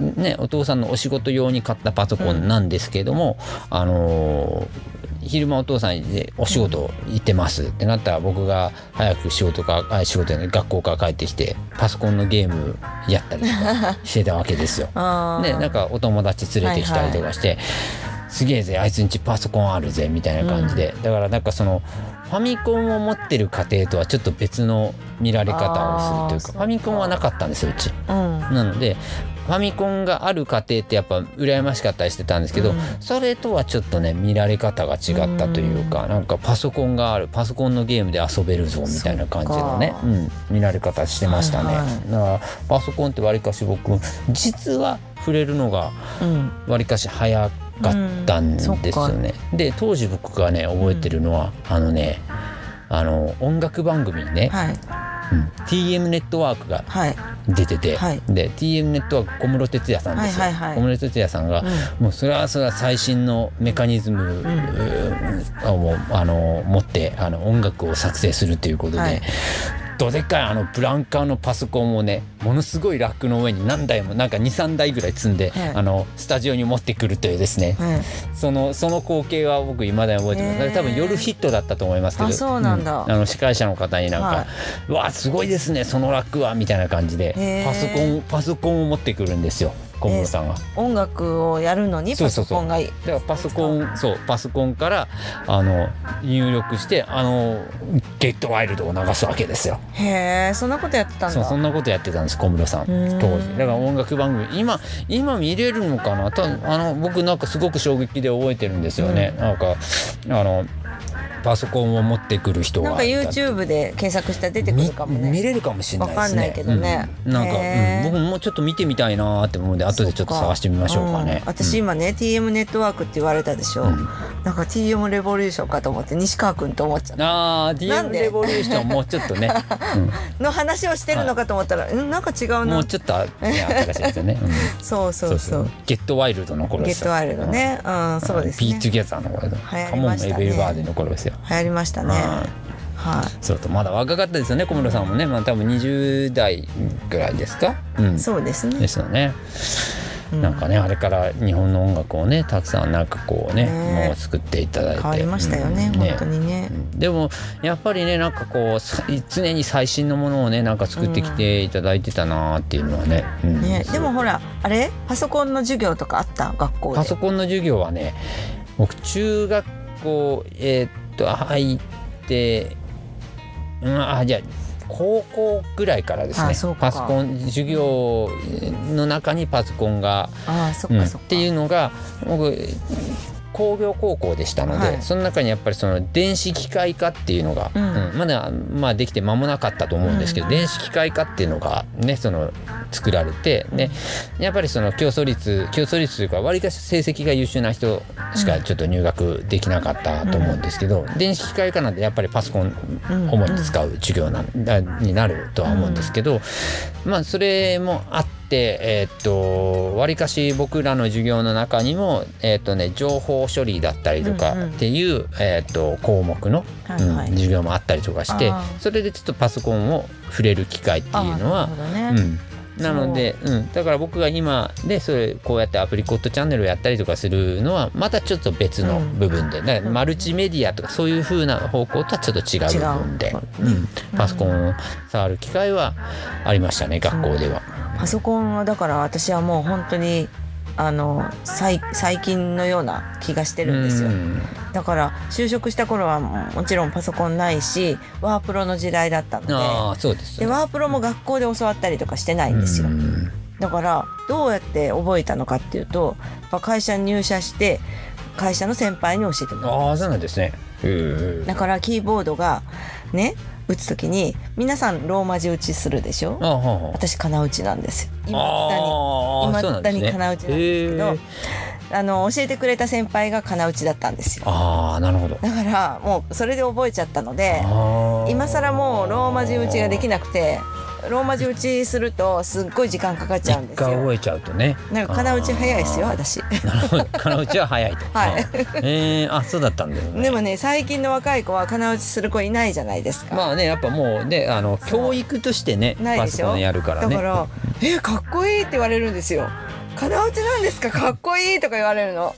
ね、お父さんのお仕事用に買ったパソコンなんですけども、うん、あのー、昼間お父さんでお仕事行ってます。ってなったら僕が早く仕事かあ仕事やね学校から帰ってきてパソコンのゲームやったりとかしてたわけですよ。[LAUGHS] でなんかお友達連れてきたりとかして、はいはい、すげえぜあいつんちパソコンあるぜみたいな感じで、うん、だからなんかそのファミコンを持ってる家庭とはちょっと別の見られ方をするというか。ファミコンはなかったんですようち。うん、なのでファミコンがある家庭ってやっぱ羨ましかったりしてたんですけど、うん、それとはちょっとね見られ方が違ったというか、うん、なんかパソコンがあるパソコンのゲームで遊べるぞみたいな感じのね、うん、見られ方してましたね。はいはい、だからパソコンってわりかし僕実は触れるのがわりかし早かったんですよね。で当時僕がね覚えてるのは、あのねあの音楽番組にね、はい。うん TM ネットワークがはい。出てて、はい。で TM ネットワーク小室哲哉さんですよ、小室哲哉さんが、もうそれはそれは最新のメカニズムん。をあの持ってあの音楽を作成するということで、はいどでかいあのブランカーのパソコンをねものすごいラックの上に何台もなんか23台ぐらい積んで、はい。あのスタジオに持ってくるというですね、はい。そのその光景は僕未だに覚えてます。へー。多分夜ヒットだったと思いますけど。あそうなんだ。あの司会者の方になんかはい「うわすごいですねそのラックは」みたいな感じでへー。パソコンパソコンを持ってくるんですよ小室さんが。音楽をやるのにパソコンがいい。だからパソコンそうパソコンからあの入力してあの「ゲットワイルド」を流すわけですよ。へえそんなことやってたんだ。そうそんなことやってたんです小室さんーん。当時。だから音楽番組今今見れるのかな？たあの僕なんかすごく衝撃で覚えてるんですよね、なんかあのパソコンを持ってくる人がなんか YouTube で検索したら出てくるかもみ見ねれるかもしれないですね。わかんないけどね。うん。なんか、うん、僕もちょっと見てみたいなーって思うんで後でちょっと探してみましょうかね。ん。私今ね、TM ネットワークって言われたでしょ、うん。なんか TM レボリューションかと思って西川君と思っちゃった。あーなん DM で？レボリューションもうちょっとね、[LAUGHS] の話をしてるのかと思ったら、うん、なんか違ううん、もなうちょっと、ね、新しいですよね、うん。[LAUGHS] そうそうそう。ゲットワイルドの頃ですよ。ゲットワイルドね、うん、そうですね。ピートゥギャザーの頃流カ行りモンエベルバーデンの頃ですよ流行りましたね、はそうとまだ若かったですよね小室さんもね。まあ多分20代ぐらいですか？うん。い、そうですね。ですよね、うん。なんかねあれから日本の音楽をねたくさんなんかこうねね。もう作っていただいて。変わりましたよね、うん。本当にね。うん。でもやっぱりねなんかこうさ常に最新のものをねなんか作ってきていただいてたなっていうのはね,、うん。ね。でもほらあれ？パソコンの授業とかあった？学校で。パソコンの授業はね僕中学校えーっと入ってうんあじゃあ高校ぐらいからですね。パソコン授業の中にパソコンが、ああそっうんっか。そっか、ていうのが僕工業高校でしたので、はい。その中にやっぱりその電子機械科っていうのが、うん。うんまだ、まあ、できて間もなかったと思うんですけど、うん。電子機械科っていうのがねその作られて、ね、やっぱりその競争率競争率というかわりかし成績が優秀な人しかちょっと入学できなかったと思うんですけど、電子機械科なんでやっぱりパソコンうん。主に使う授業なんだになるとは思うんですけど、まあそれもあってえーっとわりかし僕らの授業の中にもえーっとね情報処理だったりとかっていう、えーっと項目の、うん授業もあったりとかしてそれでちょっとパソコンを触れる機会っていうのはね、うんなので、う。ん、だから僕が今でそれこうやってアプリコットチャンネルをやったりとかするのはまたちょっと別の部分で、だからマルチメディアとかそういう風な方向とはちょっと違う部分で、う。ん、パソコンを触る機会はありましたね学校では。パソコンはだから私はもう本当にあの最最近のような気がしてるんですよ、うん。だから就職した頃はももちろんパソコンないしワープロの時代だったのでああそうですでワープロも学校で教わったりとかしてないんですよ、うん。だからどうやって覚えたのかっていうとやっぱ会社に入社して会社の先輩に教えてもらうああそうなんですね。うんだからキーボードがね打つ時に皆さんローマ字打ちするでしょ？ああはあはあ。私金打ちなんですよ。今だにあーそうなんですね。未だに金打ちなんですけどあの教えてくれた先輩が金打ちだったんですよ。あーなるほど。だからもうそれで覚えちゃったので今更もうローマ字打ちができなくてローマ字打ちするとすっごい時間かかっちゃうん一ですよ。回覚えちゃうとね。なんか金打ち早いですよ私なるほど。[LAUGHS] 金打ちは早いと。はい。あえー、あそうだったんだよね。でもね最近の若い子は金打ちする子いないじゃないですか、まあねやっぱもうねあの教育としてねないでしょ？パソコンやるからね。だから「えかっこいい」って言われるんですよ「金打ちなんですか？かっこいい」とか言われるの。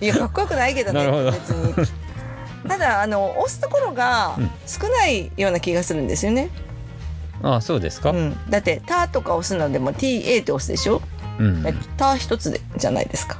いやかっこよくないけどね別に。ただあの押すところがうん。少ないような気がするんですよね、あそうですか。うん、だって「た」とか押すのでも「ta」って押すでしょ？うん。だって「た」一つでじゃないですか。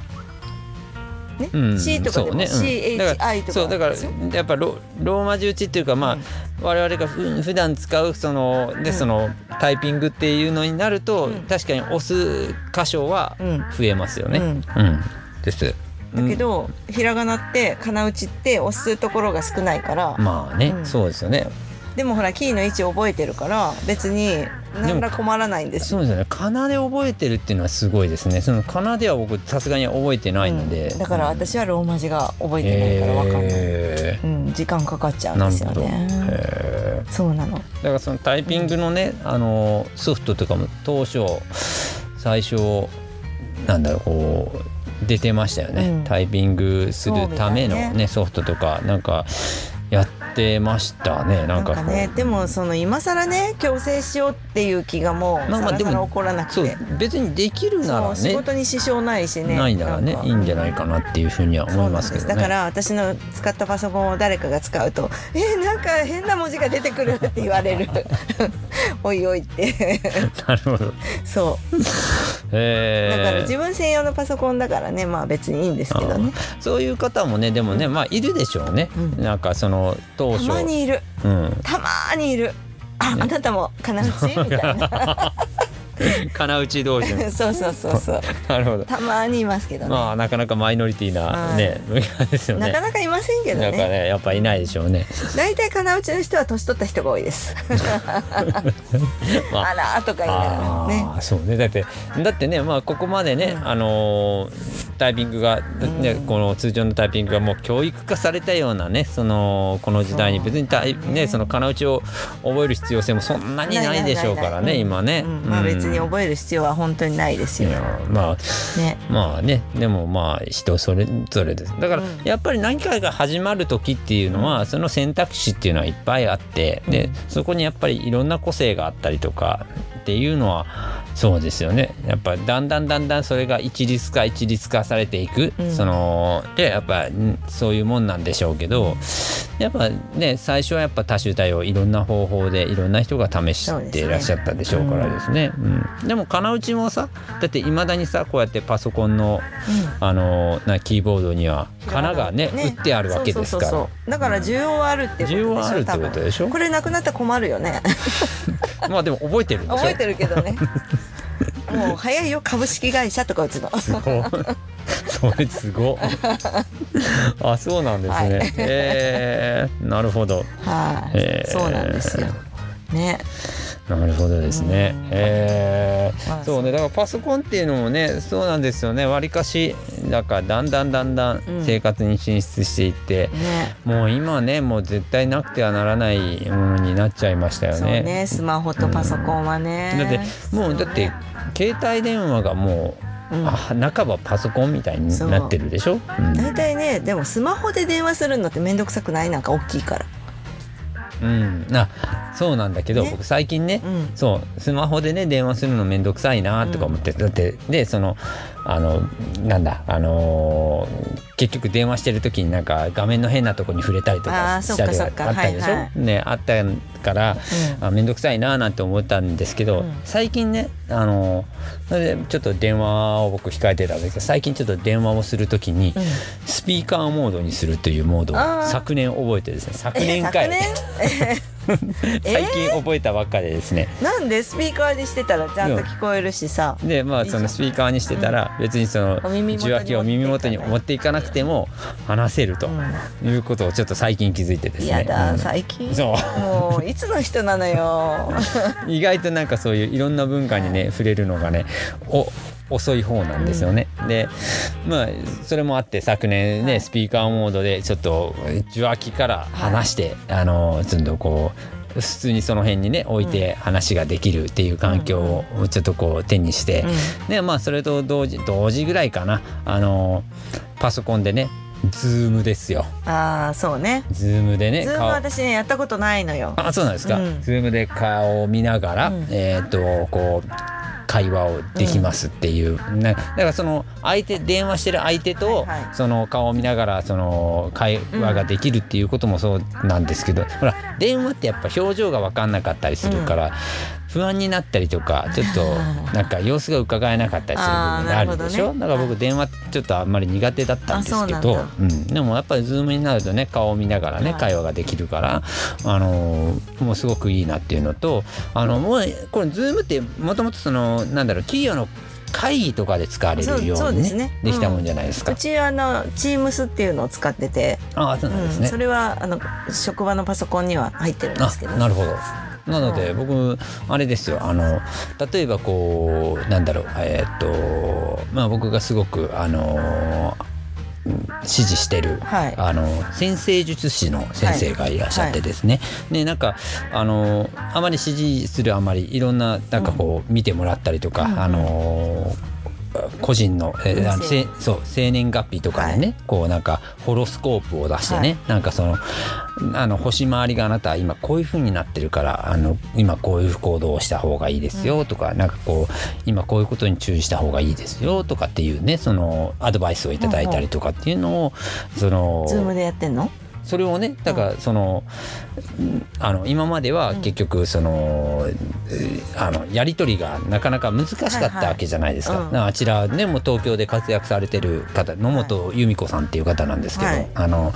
ね、うん。C とかでも CHI とかそうだからやっぱロローマ字打ちっていうかまあ、うん。我々がふ普段使うそので、うん。そのタイピングっていうのになると、うん。確かに押す箇所はうん。増えますよね。うん。うん。です。だけど、ひらがなって金打ちって押すところが少ないから、まあね、うん。そうですよね。でもほらキーの位置覚えてるから別に何ら困らないんです。そうですよね。奏で覚えてるっていうのはすごいですね。その奏では僕さすがに覚えてないので、うん。だから私はローマ字が覚えてないからわかんない、へうん、時間かかっちゃうんですよね。へー。そうなの。だからそのタイピングのね、あのソフトとかも当初最初なんだろうこう出てましたよね、うん。タイピングするためのそうみたいね。ソフトとか。なんかやってましたねななんんかねでもその今更ね強制しようっていう気がもうまあまあでも起こらなくて。別にできるならそう仕ね事に支障ないしね。ないならねいいんじゃないかなっていうふうには思いますけどね。だから私の使ったパソコンを誰かが使うと「えーなんか変な文字が出てくる」って言われる。[LAUGHS] おいおいって。なるほど。そう。へー。だから自分専用のパソコンだからねまあ別にいいんですけどね。そういう方もねでもね、まあいるでしょうね、うん。なんかその当た初まにいる。うん。たまにいる。ああなたも金内みたいな。[LAUGHS] 金内道場そうそうそうそう。[LAUGHS] なるほど。たまにいますけどね、まあなかなかマイノリティなね、分野ですよね。なかなかいませんけどなんかねねやっぱいないでしょうね。大体金内の人は年取った人が多いです。[LAUGHS] まあ。あらとか言いながらね。そうね。だってだってねまあここまでね、あのータイピングが、ねうん。この通常のタイピングがもう教育化されたようなねそのこの時代に別にタイねその金内を覚える必要性もそんなにないでしょうからね今ね、うん。まあ別に覚える必要は本当にないですよ。まあね。まあね。でもまあ人それぞれです。だからうん。やっぱり何かが始まる時っていうのはその選択肢っていうのはいっぱいあって。でそこにやっぱりいろんな個性があったりとかっていうのはそうですよね。やっぱだんだんだんだんそれが一律化一律化されていく、うん。そのでやっぱんそういうもんなんでしょうけどやっぱね最初はやっぱ多種多様いろんな方法でいろんな人が試していらっしゃったでしょうからですね。うん、でも金内もさだっていまだにさこうやってパソコンのあのなキーボードにはひらがな仮名がね。打ってあるわけですから。だから需要はあるってことでしょ需要はあるってことでしょ？これなくなったら困るよね。[LAUGHS] まあでも覚えてる覚えてるけどねもう早いよ株式会社とか打つの。すごい。それすごい。あそうなんですね、はい。えーなるほど。はい、へーそうなんですよね。なるほどですね。うん。えーまあそうね。だからパソコンっていうのもねそうなんですよね。わりかしだからだんだんだんだんうん生活に進出していって、ね。もう今ねもう絶対なくてはならないものになっちゃいましたよそうね。ねスマホとパソコンはね、だってもうだって携帯電話がもう、うん。あ半ばパソコンみたいになってるでしょ？うん。大体ねでもスマホで電話するのって面倒くさくない？なんか大きいからうん、あそうなんだけど、ね。僕最近ね、うん。そうスマホでね電話するのめんどくさいなとか思って、だってでそのあのなんだあのー結局電話してる時になんか画面の変なとこに触れたりとかしたりあったでしょ、はいはねあったから、あ面倒くさいななんて思ったんですけど、うん。最近ねあのちょっと電話を僕控えてたんですけど最近ちょっと電話をする時に、うん。スピーカーモードにするというモードを昨年覚えてですね。昨え年かい [LAUGHS] 最近覚えたばっかでですね、なんで？スピーカーにしてたらちゃんと聞こえるしさ、でまあそのスピーカーにしてたら別にその受話器を耳元に持っていかなくても話せるということをちょっと最近気づいてですね。やだ、うん。最近。そう。もういつの人なのよ。[LAUGHS] 意外となんかそういういろんな文化にね触れるのがねお遅い方なんですよね。でまあそれもあって昨年ね、はい。スピーカーモードでちょっと受話器から話して、あのちょっとこう普通にその辺にね置いて話ができるっていう環境をちょっとこう手にして、でまあそれと同時同時ぐらいかな。あのパソコンでねズームですよ。ああそうね。ズームでねズーム顔。私ねやったことないのよ。あそうなんですか、うん。ズームで顔を見ながら、うん。えっ、とこう会話をできますっていう、ね、だからその相手電話してる相手と、はいはい。その顔を見ながらその会話ができるっていうこともそうなんですけど、ほら電話ってやっぱ表情が分かんなかったりするから、不安になったりとかちょっと [LAUGHS] なんか様子が伺えなかったりする部分があるでしょ、ね。だから僕電話ちょっとあんまり苦手だったんですけどうん、でもやっぱりズームになるとね顔を見ながらねはい。会話ができるから、あのーもうすごくいいなっていうのとあのもうこれズームってもともとそのなんだろう企業の会議とかで使われるよそううにねですね。できたもんじゃないですか。うちあの Teams っていうのを使ってて、ああそうなんですね。うん。それはあの職場のパソコンには入ってるんですけど。あなるほど。なので僕あれですよ。あの例えばこうなんだろう。えーっとまあ僕がすごくあの支持してる、はい。あの先生術師の先生がいらっしゃってですね、でなんかあのあまり支持するあまりいろんななんかこう見てもらったりとか、うん。あの個人の,、えーせそう生年月日とかでね、はい。こうなんかホロスコープを出してね、はい。なんかそのあの星回りがあなたは今こういう風になってるからあの今こういう行動をした方がいいですよとか、なんかこう今こういうことに注意した方がいいですよとかっていうねそのアドバイスをいただいたりとかっていうのをそのズームでやってんの？それをねだからその,、あの今までは結局その,、あのやり取りがなかなか難しかったわけじゃないですか,、はいはい。うん。あちらねもう東京で活躍されてる方野本由美子さんっていう方なんですけど、はい。あの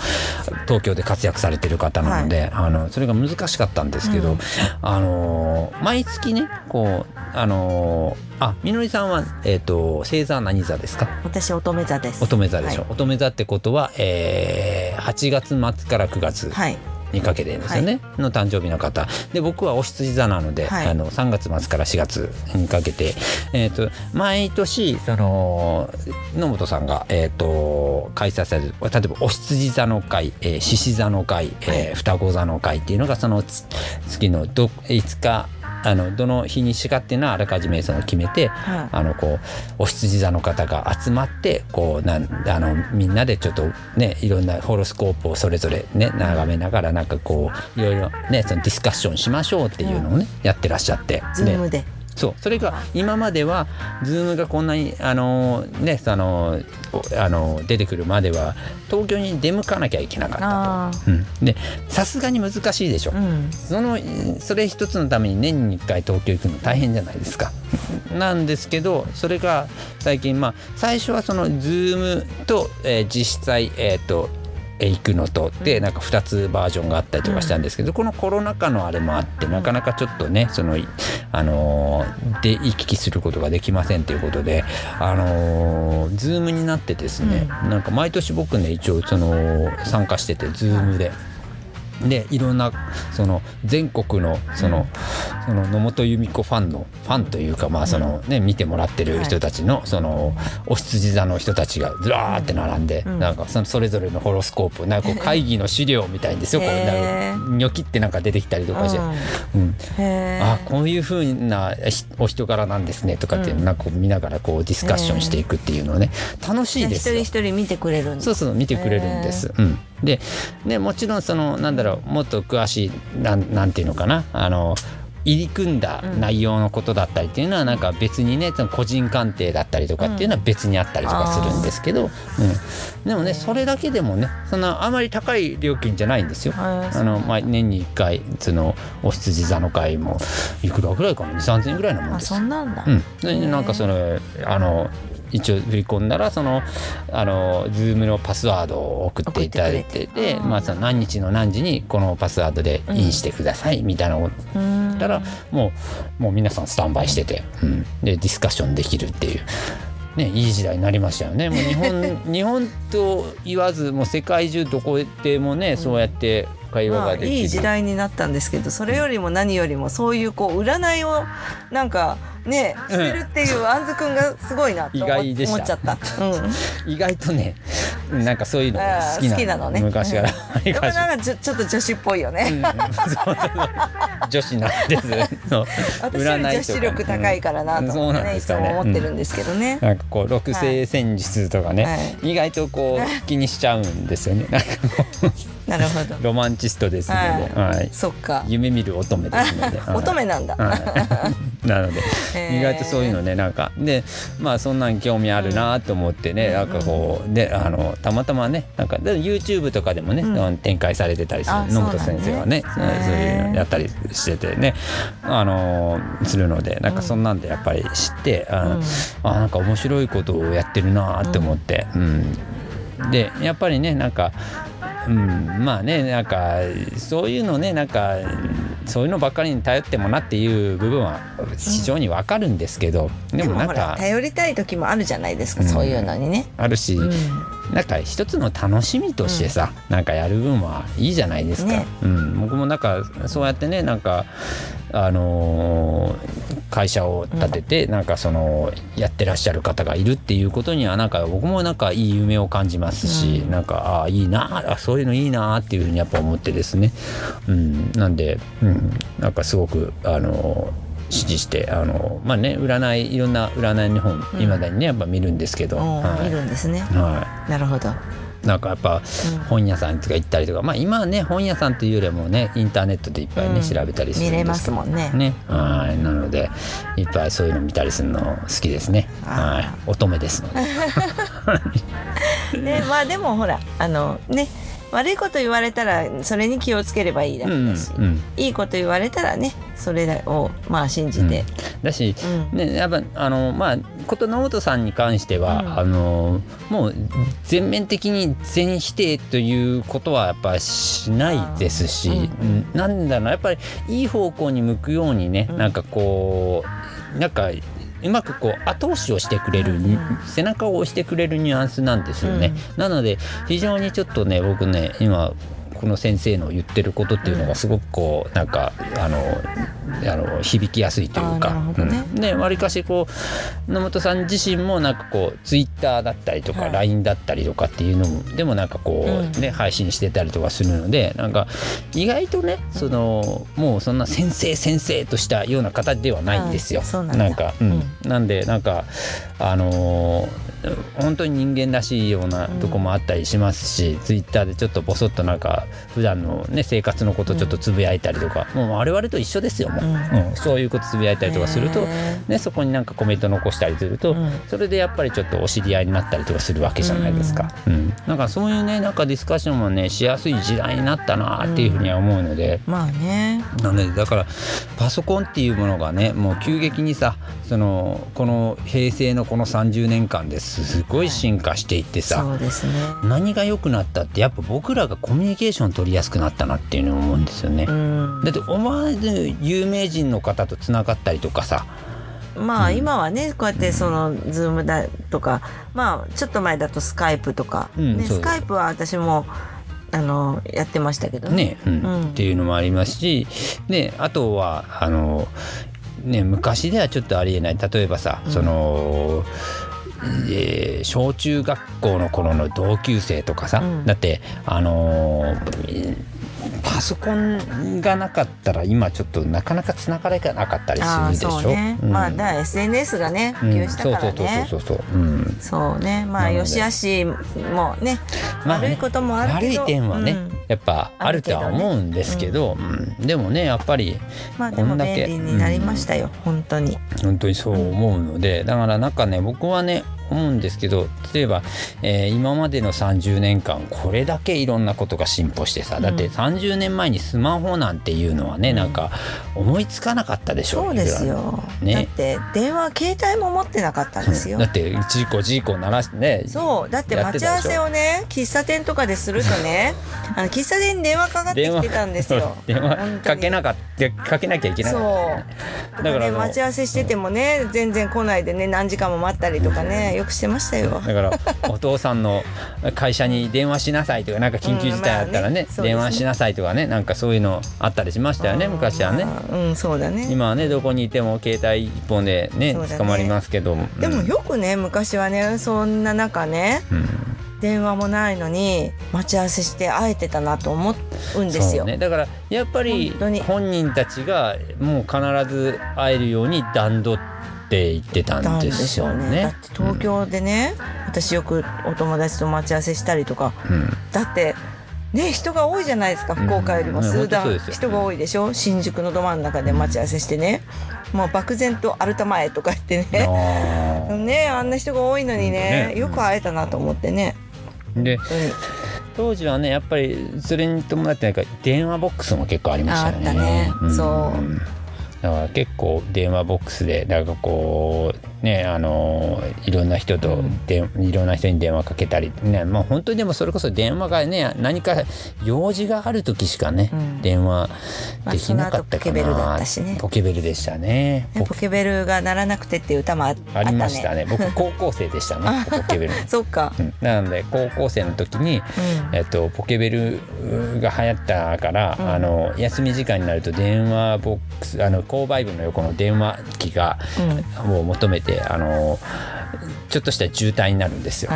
東京で活躍されてる方なので、あのそれが難しかったんですけど、うん。あの毎月ねこうあのあみのりさんは、えー、と星座は何座ですか？私乙女座です。乙女座でしょ、はい。乙女座ってことは、えー、8月末から9月はい。にかけてですよね、の誕生日の方。で僕はお羊座なので、はい。あの3月末から4月にかけて、えー、と毎年その野本さんが、えー、と開催される例えば牡羊座の会えー獅子、座の会、えーはい。双子座の会っていうのがそのつ月のど5日あのどの日にしかっていうのはあらかじめその決めて、はい。あのこう牡羊座の方が集まってこうなんあのみんなでちょっとねいろんなホロスコープをそれぞれね眺めながらなんかこういろいろねそのディスカッションしましょうっていうのをね、やってらっしゃって。でズームでそうそれが今までは Zoom がこんなにあのねそのおあの出てくるまでは東京に出向かなきゃいけなかったあと。うん、でさすがに難しいでしょ。あうんそのそれ一つのために年に1回東京行くの大変じゃないですか。なんですけどそれが最近まあ最初はその Zoom と、えー実際えっ、とえー行くのと。でなんか2つバージョンがあったりとかしたんですけど、このコロナ禍のあれもあってなかなかちょっとねその、いあのーで行き来することができませんということで、あのー、Zoom になってですね、なんか毎年僕ね一応その参加してて Zoom で。でいろんなその全国のその,、その野本由美子ファンのファンというかまあそのね見てもらってる人たちのそのお羊座の人たちがずらーって並んで、うん。なんかそのそれぞれのホロスコープなんかこう会議の資料みたいんですよこうへーなんかニョキってなんか出てきたりとかして。ううん。あこういうふうなひお人柄なんですねとかっていうのをなんか見ながらこうディスカッションしていくっていうのをね楽しい一ですよ。人。一人見てくれるんだそうそう見てくれるんです。うん、でねもちろんそのなんだろうもっと詳しいなんなんていうのかなあの入り組んだ内容のことだったりっていうのはなんか別にねその個人鑑定だったりとかっていうのは別にあったりとかするんですけど、うん。でもねそれだけでもねそんなあまり高い料金じゃないんですよ。あのまあ、年に1回そのお羊座の会もいくらぐらいかな？2 3 0 0円ぐらいのもんあです。そんなんだ。うん、でなんかそのあの一応振り込んだらそのあの Zoom のパスワードを送っていただいててまあ、その何日の何時にこのパスワードでインしてくださいみたいなのをたらもうもう皆さんスタンバイしてて、うん、でディスカッションできるっていう。ね、いい時代になりましたよね。もう日本 [LAUGHS] 日本と言わずもう世界中どこでもね、そうやって会話まあができる。いい時代になったんですけどそれよりも何よりもそういうこう占いをなんかねしてるっていうあんずくんがすごいなと思っちゃった。うん。意外とねなんかそういうの好きなのね。昔から。ありでもがちなんかちょちょっと女子っぽいよね。女子なんです。私より女子力高いからなとね、いつも思ってるんですけどね。なんかこう六星戦術とかね、はい。意外とこう気にしちゃうんですよね。なんかなるほど。ロマンチストですので、ははい。そっか。夢見る乙女ですので。は [LAUGHS] い乙女なんだ。はい、[LAUGHS] なので意外とそういうのねなんかでまあそんなん興味あるなと思ってね、なんかこうであのたまたまねなんかで YouTube とかでもね、うん展開されてたりするあ野本先生はねそういうのやったりしててねあのするのでなんかそんなんでやっぱり知って、ああなんか面白いことをやってるなって思って、うんでやっぱりねなんかうん、まあねなんかそういうのねなんかそういうのばっかりに頼ってもなっていう部分は非常にわかるんですけど、ででもなんか頼りたい時もあるじゃないですか、うん。そういうのにね。あるし、うんなんか一つの楽しみとしてさ、うん、なんかやる分はいいじゃないですか、ね、うん、僕もなんかそうやってねなんかあのー、会社を立てて、なんかそのやってらっしゃる方がいるっていうことにはなんか僕もなんかいい夢を感じますし、うん、なんかああいいなあそういうのいいなっていうふうにやっぱ思ってですね、うん、なんで、うん、なんかすごくあのー支持してあのまあね占いいろんな占いの本いま、だにねやっぱ見るんですけど、はい、見るんですね、はい、なるほど。なんかやっぱ本屋さんとか行ったりとか、まあ今はね本屋さんというよりもねインターネットでいっぱいね、調べたりするんです見れますもんね。ね。はい。なのでいっぱいそういうの見たりするの好きですね。はい。乙女ですので。[LAUGHS] ねまあでもほらあのね悪いこと言われたらそれに気をつければいいだけだし、うんうん、いいこと言われたらねそれをまあ信じて、うん、だし、うん、ねやっぱあのまあこと野本さんに関しては、うん、あのもう全面的に全否定ということはやっぱしないですし、うん、なんだろうやっぱりいい方向に向くようにね、うん、なんかこうなんかうまくこう後押しをしてくれる、背中を押してくれるニュアンスなんですよね。なので非常にちょっとね僕ね今この先生の言ってることっていうのがすごくこうなんかあのあの響きやすいというか、ね。うん、でわりかしこう野本さん自身もなんかこうツイッターだったりとか LINE だったりとかっていうのもでもなんかこうね、配信してたりとかするのでなんか意外とねそのもうそんな先生先生としたような方ではないんですよ。なんか、うん、なんでなんかあの本当に人間らしいようなとこもあったりしますし、ツイッターでちょっとボソッとなんか普段のね生活のことちょっとつぶやいたりとか、もう我々と一緒ですよもう、うん。そういうことつぶやいたりとかすると、ね、そこになんかコメント残したりすると、それでやっぱりちょっとお知り合いになったりとかするわけじゃないですか。うん。なんかそういうねなんかディスカッションもねしやすい時代になったなっていうふうには思うので、まあね。なのでだからパソコンっていうものがねもう急激にさそのこの平成のこの30年間ですごい進化していってさ、そうですね、何が良くなったってやっぱ僕らがコミュニケーション取りやすくなったなっていうのを思うんですよね。だってお前で有名人の方とつながったりとかさ。まあ今はねこうやってそのズームだとかまあちょっと前だとスカイプとか、ね、スカイプは私もあのやってましたけど。ね、うん、っていうのもありますし、ね、あとはあの、ね、昔ではちょっとありえない。例えばさ、その。えー、小中学校の頃の同級生とかさ、うん、だってあのーパソコンがなかったら今ちょっとなかなかつながれがなかったりするでしょ？ね。うん、まあだ SNS がね普及したからね。そうそうそうそうそう。うん、そうね。まあよしあしもね、まあ、悪いこともある悪い点はね、うん、やっぱあるとは思うんですけど、うん。でもねやっぱりこんだけ、便利になりましたよ、本当に。本当にそう思うのでだからなんかね僕はね思うんですけど例えば、えー、今までの30年間これだけいろんなことが進歩してさだって30年前にスマホなんていうのはね、うん、なんか思いつかなかったでしょそうですよ、ね、だって電話携帯も持ってなかったんですよ。だってジーコジーコ鳴らしてねそう。だって待ち合わせをね喫茶店とかでするとね [LAUGHS] あの喫茶店に電話かかってきてたんですよ。電話かけなかったかけなきゃいけない、ね、そう。だから、ね、待ち合わせしててもね全然来ないでね何時間も待ったりとかねよくしてましたよ。だから [LAUGHS] お父さんの会社に電話しなさいとかなんか緊急事態あったらねうんまあね、電話しなさいとかねなんかそういうのあったりしましたよね昔はね、まあ、うんそうだね。今はねどこにいても携帯一本でね捕まりますけど、でもよくね昔はねそんな中ね、うん。電話もないのに待ち合わせして会えてたなと思うんですよ。ね、だからやっぱり本人たちがもう必ず会えるように段取ってって言ってたんですよね。だって東京でね、うん、私よくお友達と待ち合わせしたりとか、うん、だってね人が多いじゃないですか福岡よりも。数段人が多いでしょ？新宿のど真ん中で待ち合わせしてね。もう漠然とアルタ前とか言ってね。[LAUGHS] ねあんな人が多いのにね、ね、よく会えたなと思ってね。で当時はねやっぱりそれに伴ってなんか電話ボックスも結構ありましたよね。あったね、そうだから結構電話ボックスでなんかこうねあのいろんな人とで、いろんな人に電話かけたりねまあ本当にでもそれこそ電話がね何か用事がある時しかね、うん。電話できなかったかな、まあポケベルだったしね。ポケベルでしたね。ねポケ。ベルが鳴らなくてっていう歌もああったあねりましたね。僕 [LAUGHS] 高校生でしたねポケベル、[LAUGHS] そっか。うん。なので高校生の時にうん。えっと、ポケベルが流行ったから、うん。あの休み時間になると電話ボックスあの購買部の横の電話機がうん。を求めてあのちょっとした渋滞になるんですよ。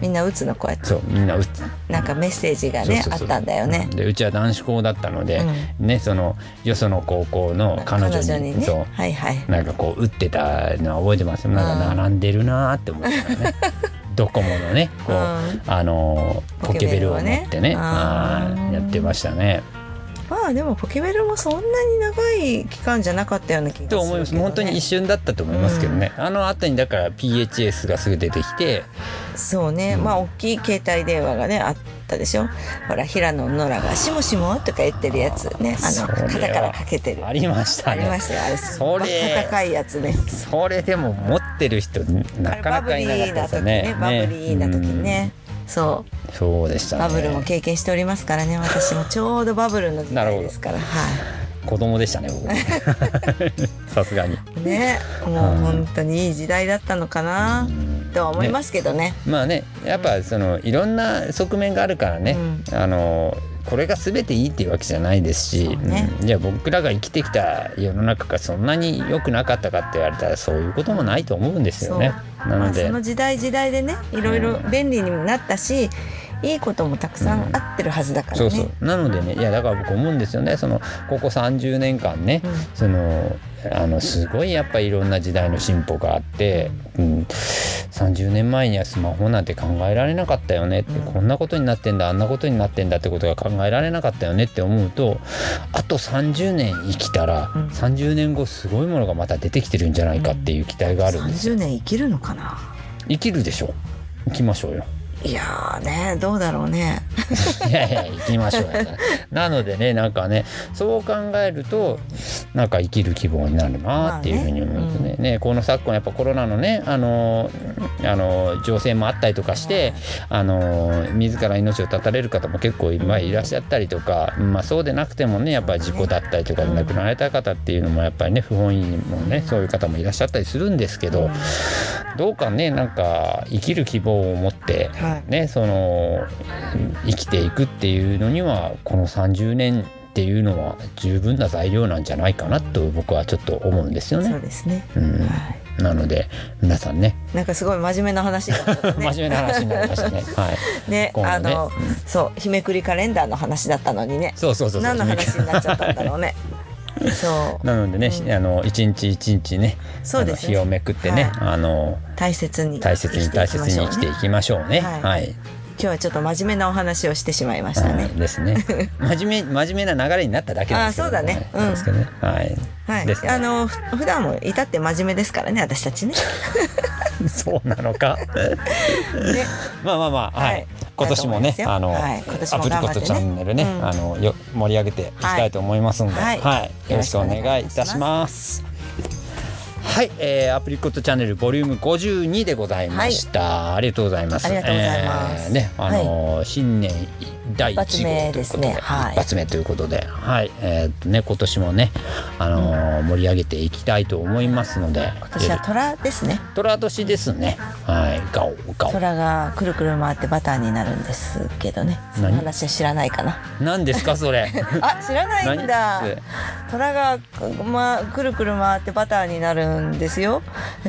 みんな打つのこうやってそうみんな打つなんかメッセージがねあったんだよね。でうちは男子校だったので、ねそのよその高校の彼女にね。そう。はいはい。なんかこう打ってたのは覚えてます。なんか並んでるなーって思ってたね。[LAUGHS] ドコモのねこう、うん。あのポケベルを持ってね。あーはい。やってましたね。まあでもポケベルもそんなに長い期間じゃなかったような気がするね、と思います。本当に一瞬だったと思いますけどね、あの後にだから PHS がすぐ出てきて。そうね、まあ大きい携帯電話がねあったでしょ。ほら平野ノラが「しもしも」とか言ってるやつね。あの肩からかけてる。ありましたありまねしたよあれ。それ。高いやつね。それでも持ってる人なかなかいなかったですよね。バブリーな時ね。ね。そううんそう。でしたね。バブルも経験しておりますからね私もちょうどバブルの時代ですから。は子供でしたね僕。[LAUGHS] さすがに。いねもう本当にいい時代だったのかなとは思いますけどね。まあねやっぱそのいろんな側面があるからね、あのこれが全ていいっていうわけじゃないですし、そうね。うん。じゃあ僕らが生きてきた世の中がそんなに良くなかったかって言われたらそういうこともないと思うんですよね。なまあ、ので、その時代時代でねいろいろ便利にもなったし、いいこともたくさんあってるはずだからね。そうそう。なのでねいやだから僕思うんですよね。そのここ30年間ね、うん。そのあのすごいやっぱりいろんな時代の進歩があって、うん、30年前にはスマホなんて考えられなかったよねって、うんこんなことになってんだあんなことになってんだってことが考えられなかったよねって思うとあと30年生きたら、うん30年後すごいものがまた出てきてるんじゃないかっていう期待があるんですよ。30年生きるのかな？生きるでしょ生きましょうよ。いやーねどうだろうね。いやいや行きましょうよ。[LAUGHS] なのでねなんかねそう考えるとなんか生きる希望になるなっていうふうに思いますね,、ね。この昨今やっぱコロナのねあのあの情勢もあったりとかしてあの自ら命を絶たれる方も結構今いらっしゃったりとか、まあ、そうでなくてもねやっぱり事故だったりとかで亡くなられた方っていうのもやっぱりね不本意にもねそういう方もいらっしゃったりするんですけど、どうかねなんか生きる希望を持って、はいねその生きていくっていうのにはこの30年っていうのは十分な材料なんじゃないかなと僕はちょっと思うんですよそうね。ですね。うんはい。なので皆さんねなんかすごい真面目な話。[LAUGHS] 真面目な話になりましたね。はい。[LAUGHS] ねあの、そう日めくりカレンダーの話だったのにね。そうそうそうそう。何の話になっちゃったんだろうね。そう。なのでね、うん。あの一日一日ね、そうですね。日をめくってね、はい。あの大切に大切に大切に生きていきましょうね。はい。はい。今日はちょっと真面目なお話をしてしまいましたね。はいですね。[LAUGHS] 真面目真面目な流れになっただけですけど、あそうだねうんですけどね。はい。はい、ねあのふ普段も至って真面目ですからね私たちね。[LAUGHS] そうなのか。[LAUGHS] ねまあまあまあ、はい。はい今年もねあの、はい今年もアプリコットチャンネルね、うんあのよ盛り上げていきたいと思いますので、は、はいいよろしくお願いいたします。はい、えー、アプリコットチャンネルボリューム52でございました、ありがとうございます。ありがとうございます。えーね、あのー新年第1一発目です号ということで、ねはい一発目ということで、はい、えーっとね今年もね、あのー盛り上げていきたいと思いますので、今年は虎ですね。虎年ですね。はい、ガオガオ。虎がくるくる回ってバターになるんですけどね。その何話は知らないかな。何ですかそれ？[LAUGHS] あ知らないんだ。虎がまくるくる回ってバターになるんですよ。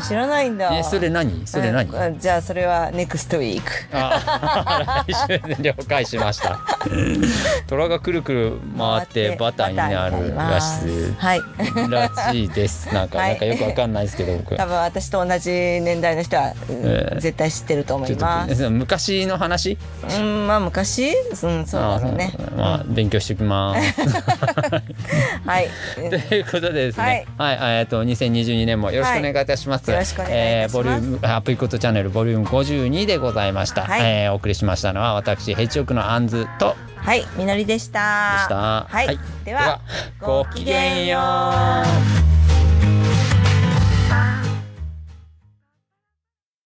知らないんだ。えそれ何？それ何？うんじゃあそれはネクストウィーク。あ [LAUGHS] 来週で了解しました。[LAUGHS] 虎がくるくる回ってバターになるらしいはい。らしいです。なんか、はいなんかよくわかんないですけど僕。多分私と同じ年代の人は、うんえー絶対知ってると思います。昔の話？うんまあ昔？うんそうだろうね。あまあ勉強しておきます。[LAUGHS] はい。[LAUGHS] ということでですね、はい、えっと2022年もよろしくお願いいたします。はいよろしくお願いいたしますえーボリュームアプリコットチャンネルボリューム52でございました。はいえーお送りしましたのは私ヘッジオクのアンズとはいみのりでした。でした。はい。ではごきげんよう。